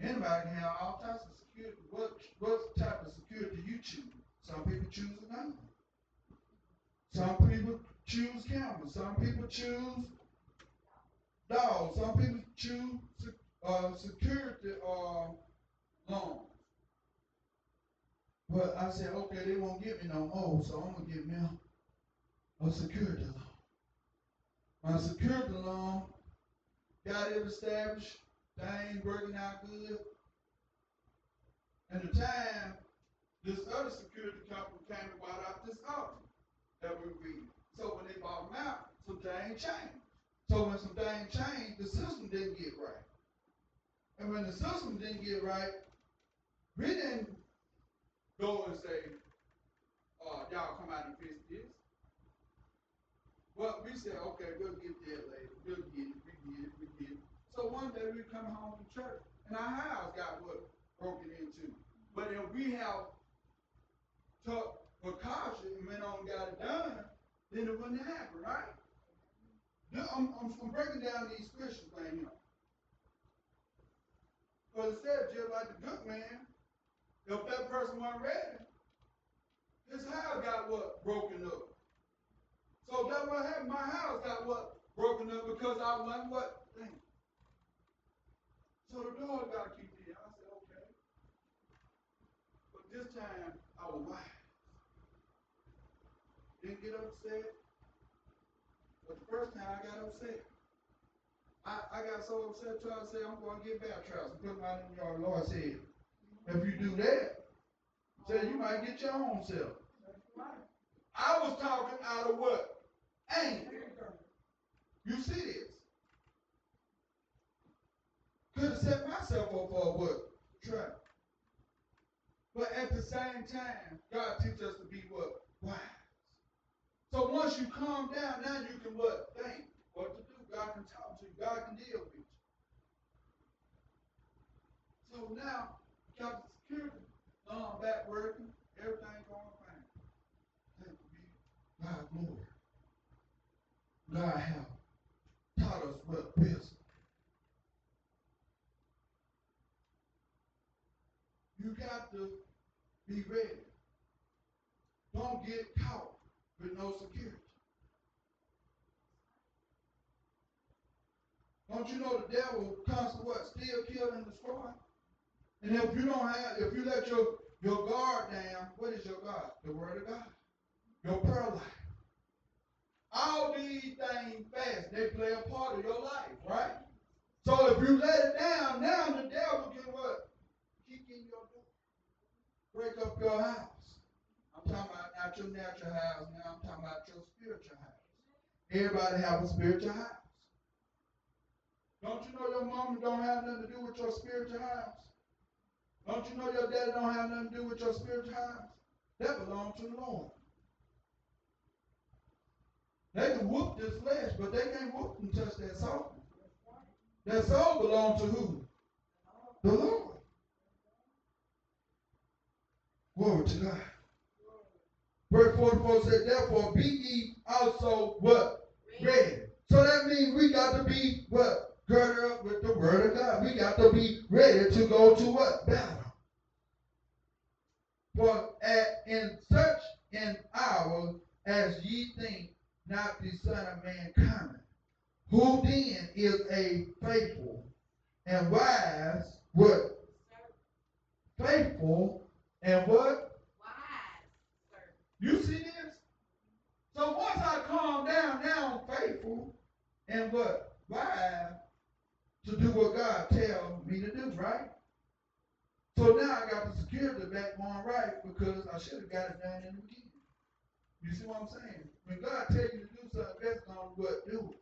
Anybody can have all types of security. What what type of security you choose? Some people choose a. Some people choose cameras. Some people choose dogs. Some people choose uh, security uh, loan. But I said, okay, they won't give me no more, so I'm gonna get me a, security loan. My security loan got it established. Things working out good. And the time this other security company came and bought out this other that we read. So when they bought them out, some things changed. So when some things changed, the system didn't get right. And when the system didn't get right, we didn't go and say, uh, y'all come out and fix this. Well, we said, okay, we'll get that later. We'll get it, we get it, we get it. So one day we come home from church and our house got what broken into. But if we have took precaution and went on and got it done, then it wouldn't happen, right? I'm, I'm, I'm breaking down these scriptures right here. But it said, just like the good man, if that person wasn't ready, his house got what? Broken up. So that what happened. My house got what? Broken up because I wasn't what? Dang. So the door got to keep in. I said, okay. But this time, I was wise. Didn't get upset. But the first time, I got upset. I, I got so upset to say, I'm going to get baptized and put my in your Lord said, if you do that, say you might get your own self. I was talking out of what? Anger. You see this? Could have set myself up for what? Trap. But at the same time, God teaches us to be what? Wise. So once you calm down, now you can what? Think what to do. God can talk to you. God can deal with you. So now, the security, um, back working, everything going fine. Thank be God glory. God have taught us what wisdom. You got to be ready. Don't get caught with no security. Don't you know the devil comes to what? Steal, kill, and destroy? And if you don't have, if you let your, your guard down, what is your guard? The word of God. Your prayer life. All these things fast, they play a part of your life, right? So if you let it down, now the devil can what? Kick in your door. Break up your house. I'm talking about not your natural house now, I'm talking about your spiritual house. Everybody have a spiritual house. Don't you know your mama don't have nothing to do with your spiritual house? Don't you know your daddy don't have nothing to do with your spiritual house? That belongs to the Lord. They can whoop this flesh, but they can't whoop and touch that soul. That soul belongs to who? The Lord. Glory to God. Verse 44 said, Therefore be ye also what? Ready. So that means we got to be what? Girded up with the word of God. We got to be ready to go to what? Battle. For at, in such an hour as ye think not the Son of Man coming, who then is a faithful and wise, what? Faithful and what? Wise. You see this? So once I calm down, now I'm faithful and what? Wise to do what God tells me to do, right? So now I got the security back on right because I should have got it done in the beginning. You see what I'm saying? When God tells you to do something, that's gonna what do it.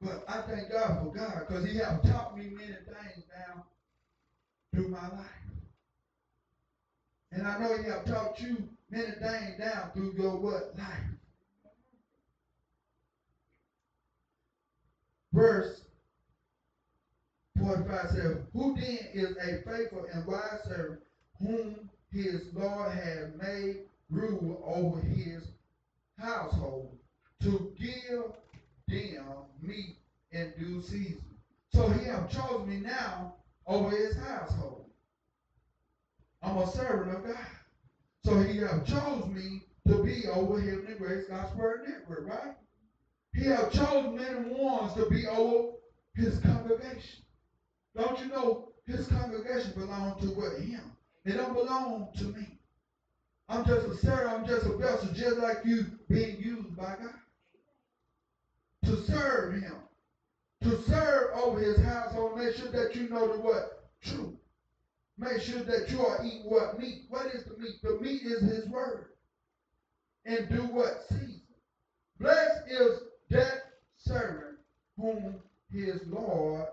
But I thank God for God because He have taught me many things now through my life. And I know He have taught you many things down through your what life. Verse 45 says, Who then is a faithful and wise servant whom his Lord has made rule over his household to give them meat in due season. So he have chosen me now over his household. I'm a servant of God. So he have chosen me to be over Heavenly Grace Gospel Word Network, right? He have chosen many ones to be over his congregation. Don't you know his congregation belong to what him? It don't belong to me. I'm just a servant, I'm just a vessel, just like you being used by God. To serve him. To serve over his household, make sure that you know the what? Truth. Make sure that you are eating what meat. What is the meat? The meat is his word. And do what? Season. Blessed is that servant whom his Lord,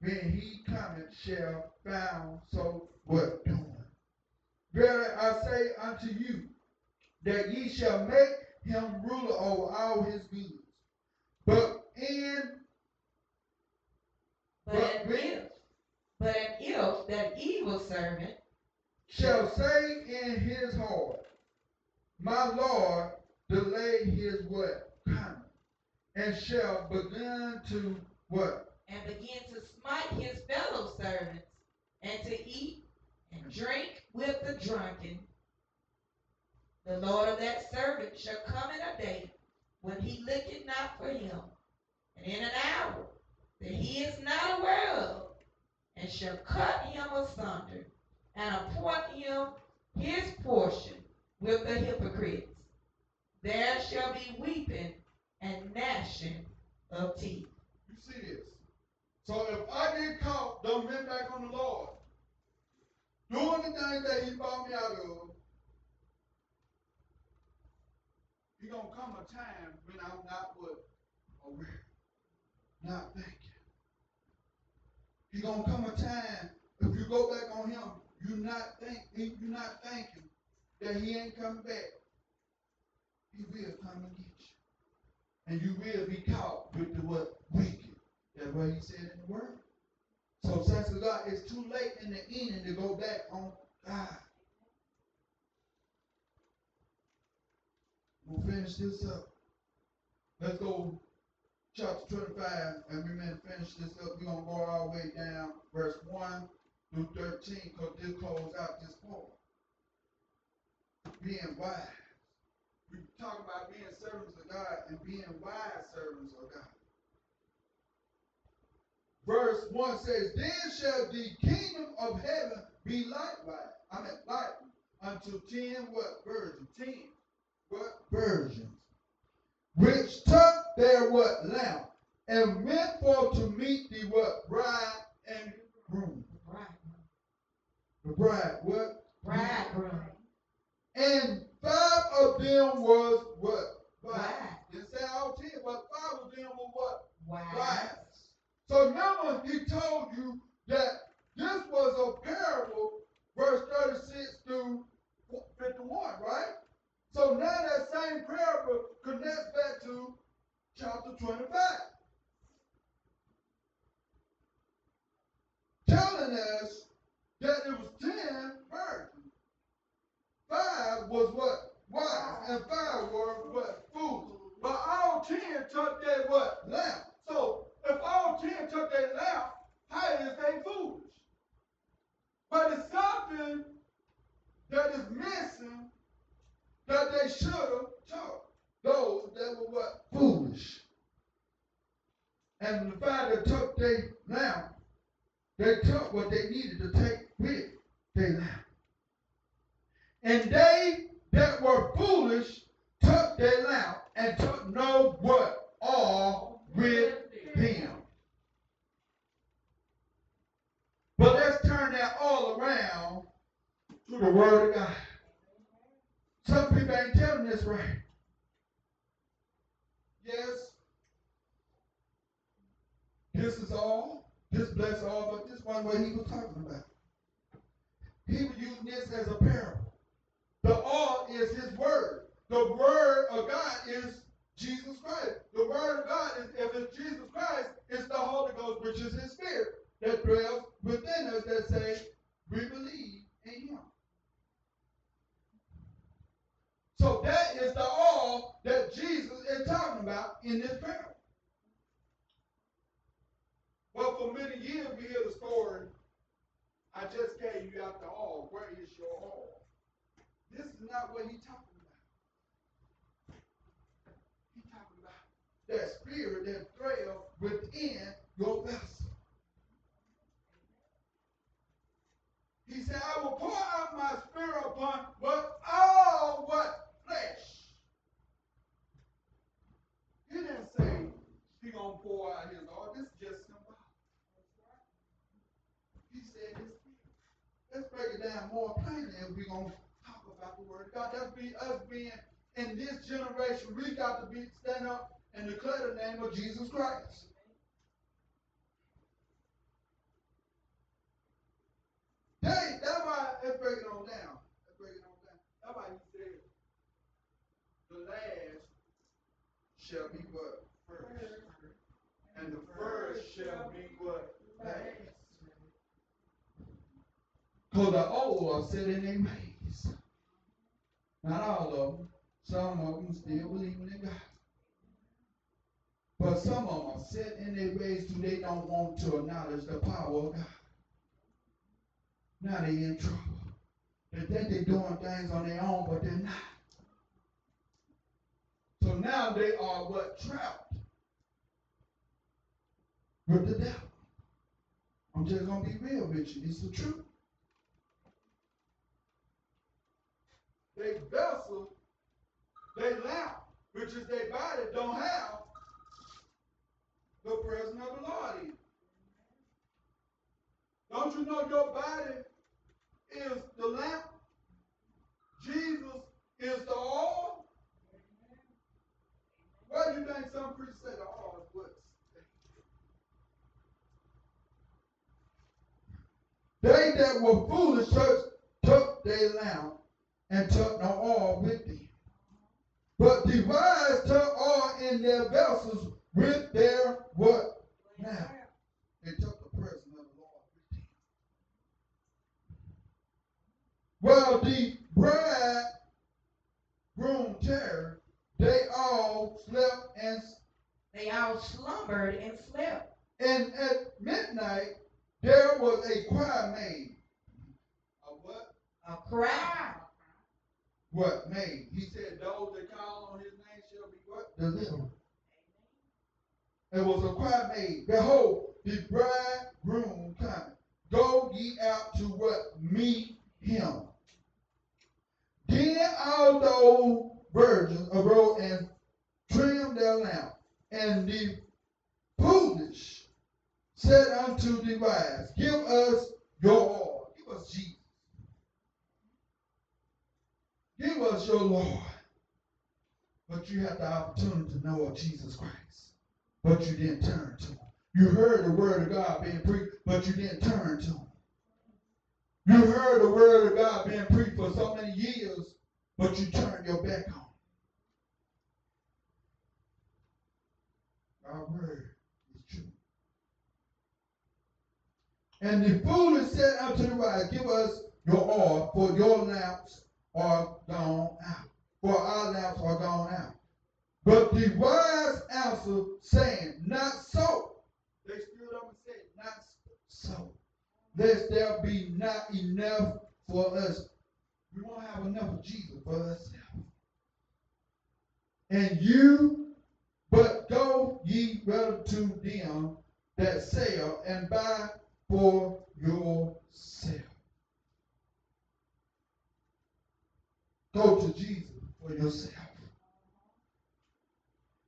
when he cometh, shall found so what doing. Verily I say unto you, that ye shall make him ruler over all his goods. But in But But if, but if that evil servant shall say in his heart, My Lord delay his what? And shall begin to what? and begin to smite his fellow servants, and to eat and drink with the drunken, the Lord of that servant shall come in a day when he looketh not for him, and in an hour that he is not aware of, and shall cut him asunder, and appoint him his portion with the hypocrites. There shall be weeping and gnashing of teeth. You see this. So if I get caught, don't bend back on the Lord, doing the thing that he brought me out of, he gonna come a time when I'm not what? Aware. Not thinking. He gonna come a time, if you go back on him, you not think you not thinking that he ain't coming back. He will come you. And you will be caught with the what? Wicked. That's what he said in the word. So saints of God, it's too late in the evening to go back on God. We'll finish this up. Let's go chapter 25, and we're going to finish this up. We're going to go all the way down, verse 1 through 13, because this close out this part. Being wise. We talk about being servants of God and being wise servants of God. Verse 1 says, Then shall the kingdom of heaven be likewise. I mean, like unto ten what virgins? Ten what virgins? Which took their what lamp and went forth to meet the what bride and groom. Bride. The bride what? Bridegroom. And five of them was what? Wise. Didn't say all ten, but five of them were what? Wise. Wise. So remember, he told you that this was a parable, verse 36 through 51, right? So now that same parable connects back to chapter 25. Telling us that it was 10 virgins. Five was what? Wise. And five were what? Foolish. But all 10 took their what? Lamp. So if all 10 took their lamp, how is they foolish? But it's something that is missing that they should have taught those that were what? Foolish. And the five that took their lamp, they took what they needed to take with their lamp. And they that were foolish took their lamp and took no what? Things on their own, but they're not. So now they are what trapped with the devil. I'm just gonna be real with you. It's the truth. Well, the bridegroom terror, they all slept and they all slumbered and slept. And at midnight there was a cry made. A what? A cry. What made? He said, "Those that call on His name shall be what delivered." It was a cry made. Behold, the bridegroom And the foolish said unto the wise, Give us your oil. Give us Jesus. Give us your Lord. But you had the opportunity to know of Jesus Christ. But you didn't turn to him. You heard the word of God being preached, but you didn't turn to him. You heard the word of God being preached for so many years, but you turned your back on. Our word is true. And the foolish said unto the wise, Give us your oil, for your lamps are gone out. For our lamps are gone out. But the wise answered, saying, Not so. They stood up and said, Not so. Lest there be not enough for us. We won't have enough of Jesus for ourselves. And you, but go ye rather to them that sell and buy for yourself. Go to Jesus for yourself.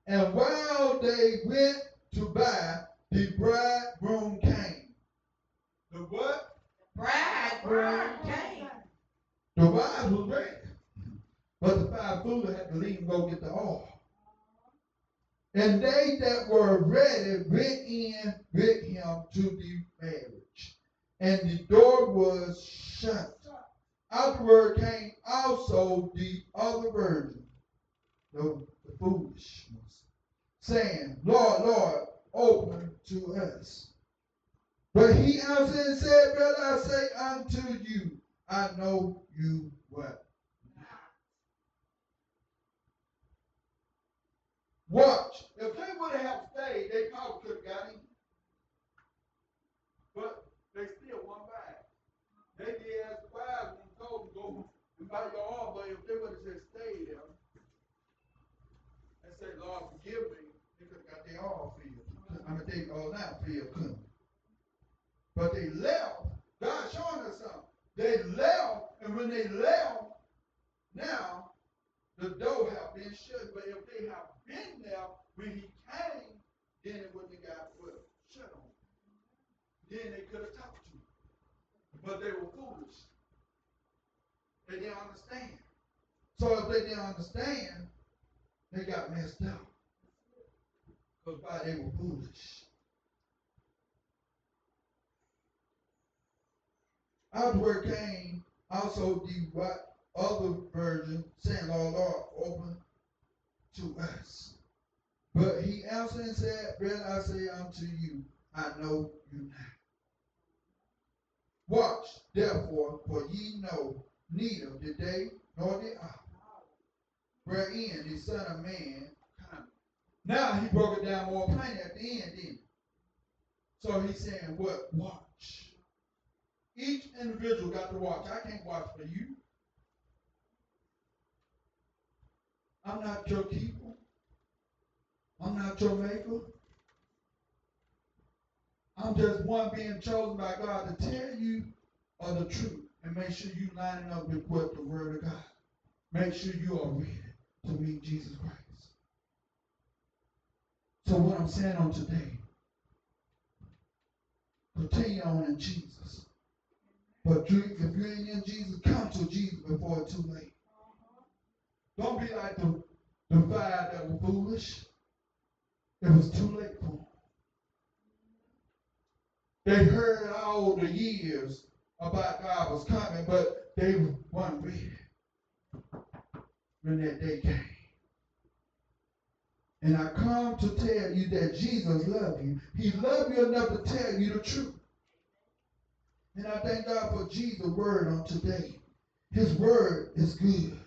And while they went to buy, the bridegroom came. The what? Bridegroom came. The wives was ready. But the five foolish had to leave and go get the oil. And they that were ready went in with him to the marriage. And the door was shut. Afterward came also the other virgin, the, the foolish ones, saying, Lord, Lord, open to us. But he answered and said, Brother, I say unto you, I know you what? Watch. If they would have stayed, they probably could have got in. But they still won back. They did as the wise one told them, go and buy your oil, but if they would have just stayed there and said, Lord, forgive me, they could have got their oil filled. I mean, they all now filled, couldn't? But they left. God showing us something. They left, and when they left, now the door have been shut. But if they have been there when he came, then it wouldn't have got well shut on. Then they could have talked to him. But they were foolish. They didn't understand. So if they didn't understand, they got messed up. Because why they were foolish. Afterward came also the what other virgin, saying, Lord, Lord, open to us. But he answered and said, Brother, I say unto you, I know you not. Watch, therefore, for ye know neither the day nor the hour wherein the Son of Man cometh. Now he broke it down more plain at the end, he? So he's saying, what? Watch. Each individual got to watch. I can't watch for you. I'm not your keeper. I'm not your maker. I'm just one being chosen by God to tell you of the truth and make sure you lining up with what the word of God. Make sure you are ready to meet Jesus Christ. So what I'm saying on today, continue on in Jesus. But if you ain't in Jesus, come to Jesus before it's too late. Don't be like the, the five that were foolish. It was too late for them. They heard all the years about God was coming, but they weren't ready when that day came. And I come to tell you that Jesus loved you. He loved you enough to tell you the truth. And I thank God for Jesus' word on today. His word is good.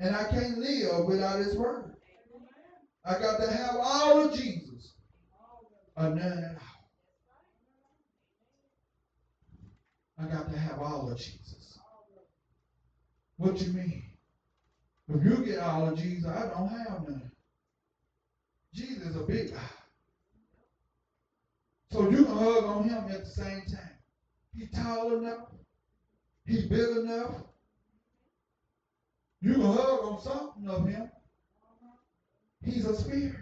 And I can't live without his word. I got to have all of Jesus or none at all. I got to have all of Jesus. What you mean? If you get all of Jesus, I don't have none. Jesus is a big guy. So you can hug on him at the same time. He's tall enough. He's big enough. You can hug on something of him. He's a spirit.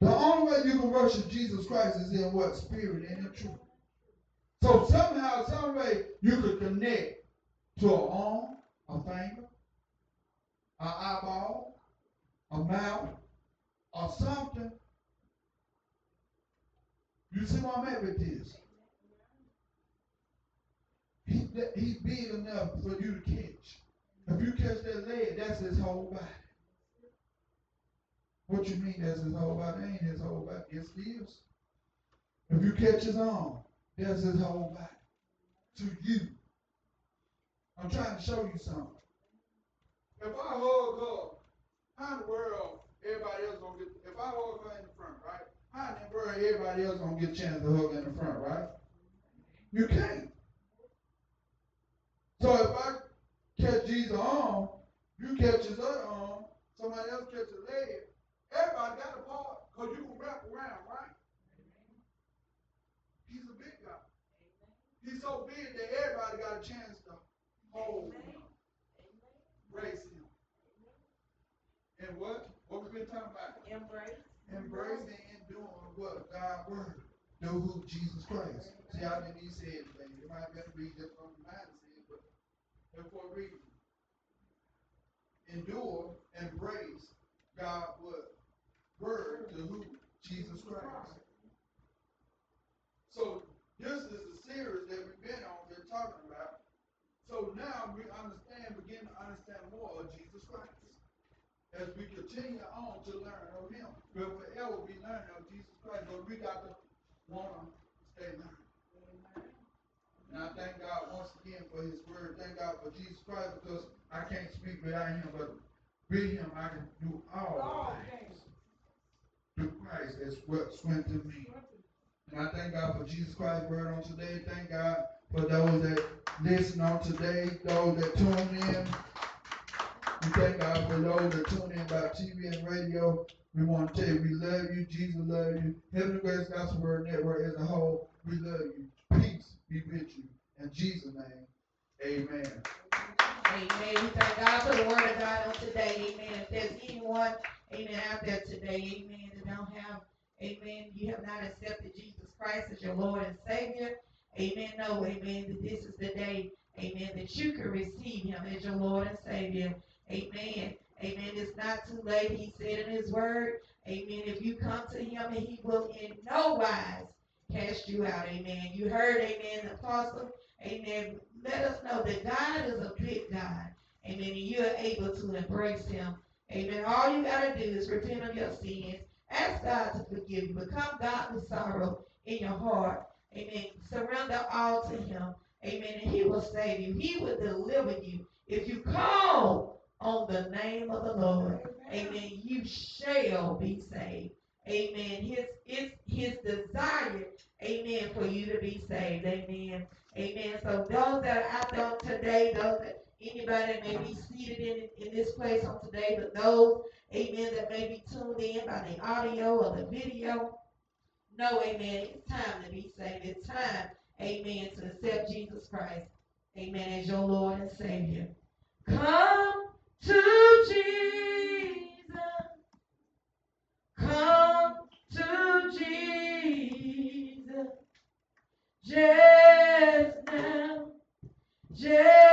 The only way you can worship Jesus Christ is in what? Spirit and in truth. So somehow, some way, you could connect to an arm, a finger, an eyeball, a mouth, or something. You see what I'm at with this? He, he's big enough for you to catch. If you catch that leg, that's his whole body. What you mean that's his whole body? Ain't his whole body. Yes, it is. If you catch his arm, that's his whole body. To you. I'm trying to show you something. If I hug her, how in the world everybody else gonna get if I hug her in the front, right? How in the world everybody else gonna get a chance to hug in the front, right? You can't. So if I catch Jesus' arm, you catch his other arm, somebody else catch his leg, everybody got a part because you can wrap around, right? He's a big guy. He's so big that everybody got a chance to hold him, embrace him. And what? What we been talking about? Embrace. Embracing and doing what? God's word. Know who Jesus Christ. See, I didn't even say anything. It might have been read just from the mind but for a reason. Endure, embrace God's word. Word to who? Jesus Christ. So this is the series that we've been on, been talking about. So now we understand, begin to understand more of Jesus Christ. As we continue on to learn of him. We'll forever be learning of Jesus Christ, but we got to want to stay learning. And I thank God once again for his word. Thank God for Jesus Christ because I can't speak without him, but with him I can do all things. Through Christ, that's what strengthens me. And I thank God for Jesus Christ's word on today. Thank God for those that listen on today, those that tune in. We thank God for those that tune in by TV and radio. We want to tell you we love you. Jesus love you. Heavenly Grace Gospel Word Network as a whole, we love you. Be with you. In Jesus' name, amen. Amen. We thank God for the word of God on today. Amen. If there's anyone, amen, out there today, amen, that don't have, amen, you have not accepted Jesus Christ as your Lord and Savior. Amen. No, amen, that this is the day, amen, that you can receive him as your Lord and Savior. Amen. Amen. It's not too late. He said in his word, amen, if you come to him and he will in no wise cast you out. Amen. You heard, amen, the apostle. Amen. Let us know that God is a big God. Amen. And you are able to embrace him. Amen. All you got to do is repent of your sins. Ask God to forgive you. Become godly sorrow in your heart. Amen. Surrender all to him. Amen. And he will save you. He will deliver you. If you call on the name of the Lord, amen, you shall be saved. Amen. His, it's his desire, amen, for you to be saved. Amen. Amen. So those that are out there today, those that anybody that may be seated in, in this place on today, but those, amen, that may be tuned in by the audio or the video, no, amen, it's time to be saved. It's time, amen, to accept Jesus Christ, amen, as your Lord and Savior. Come to Jesus. Just now. Just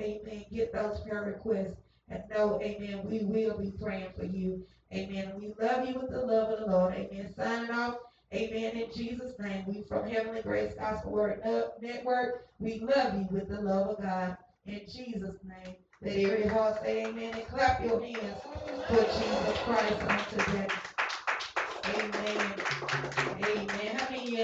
amen, get those prayer requests. And know, amen, we will be praying for you. Amen. We love you with the love of the Lord. Amen. Signing off. Amen. In Jesus' name, we from Heavenly Grace Gospel Word Network. We love you with the love of God. In Jesus' name. Let every heart say amen and clap your hands for Jesus Christ on today. Amen. Amen. How many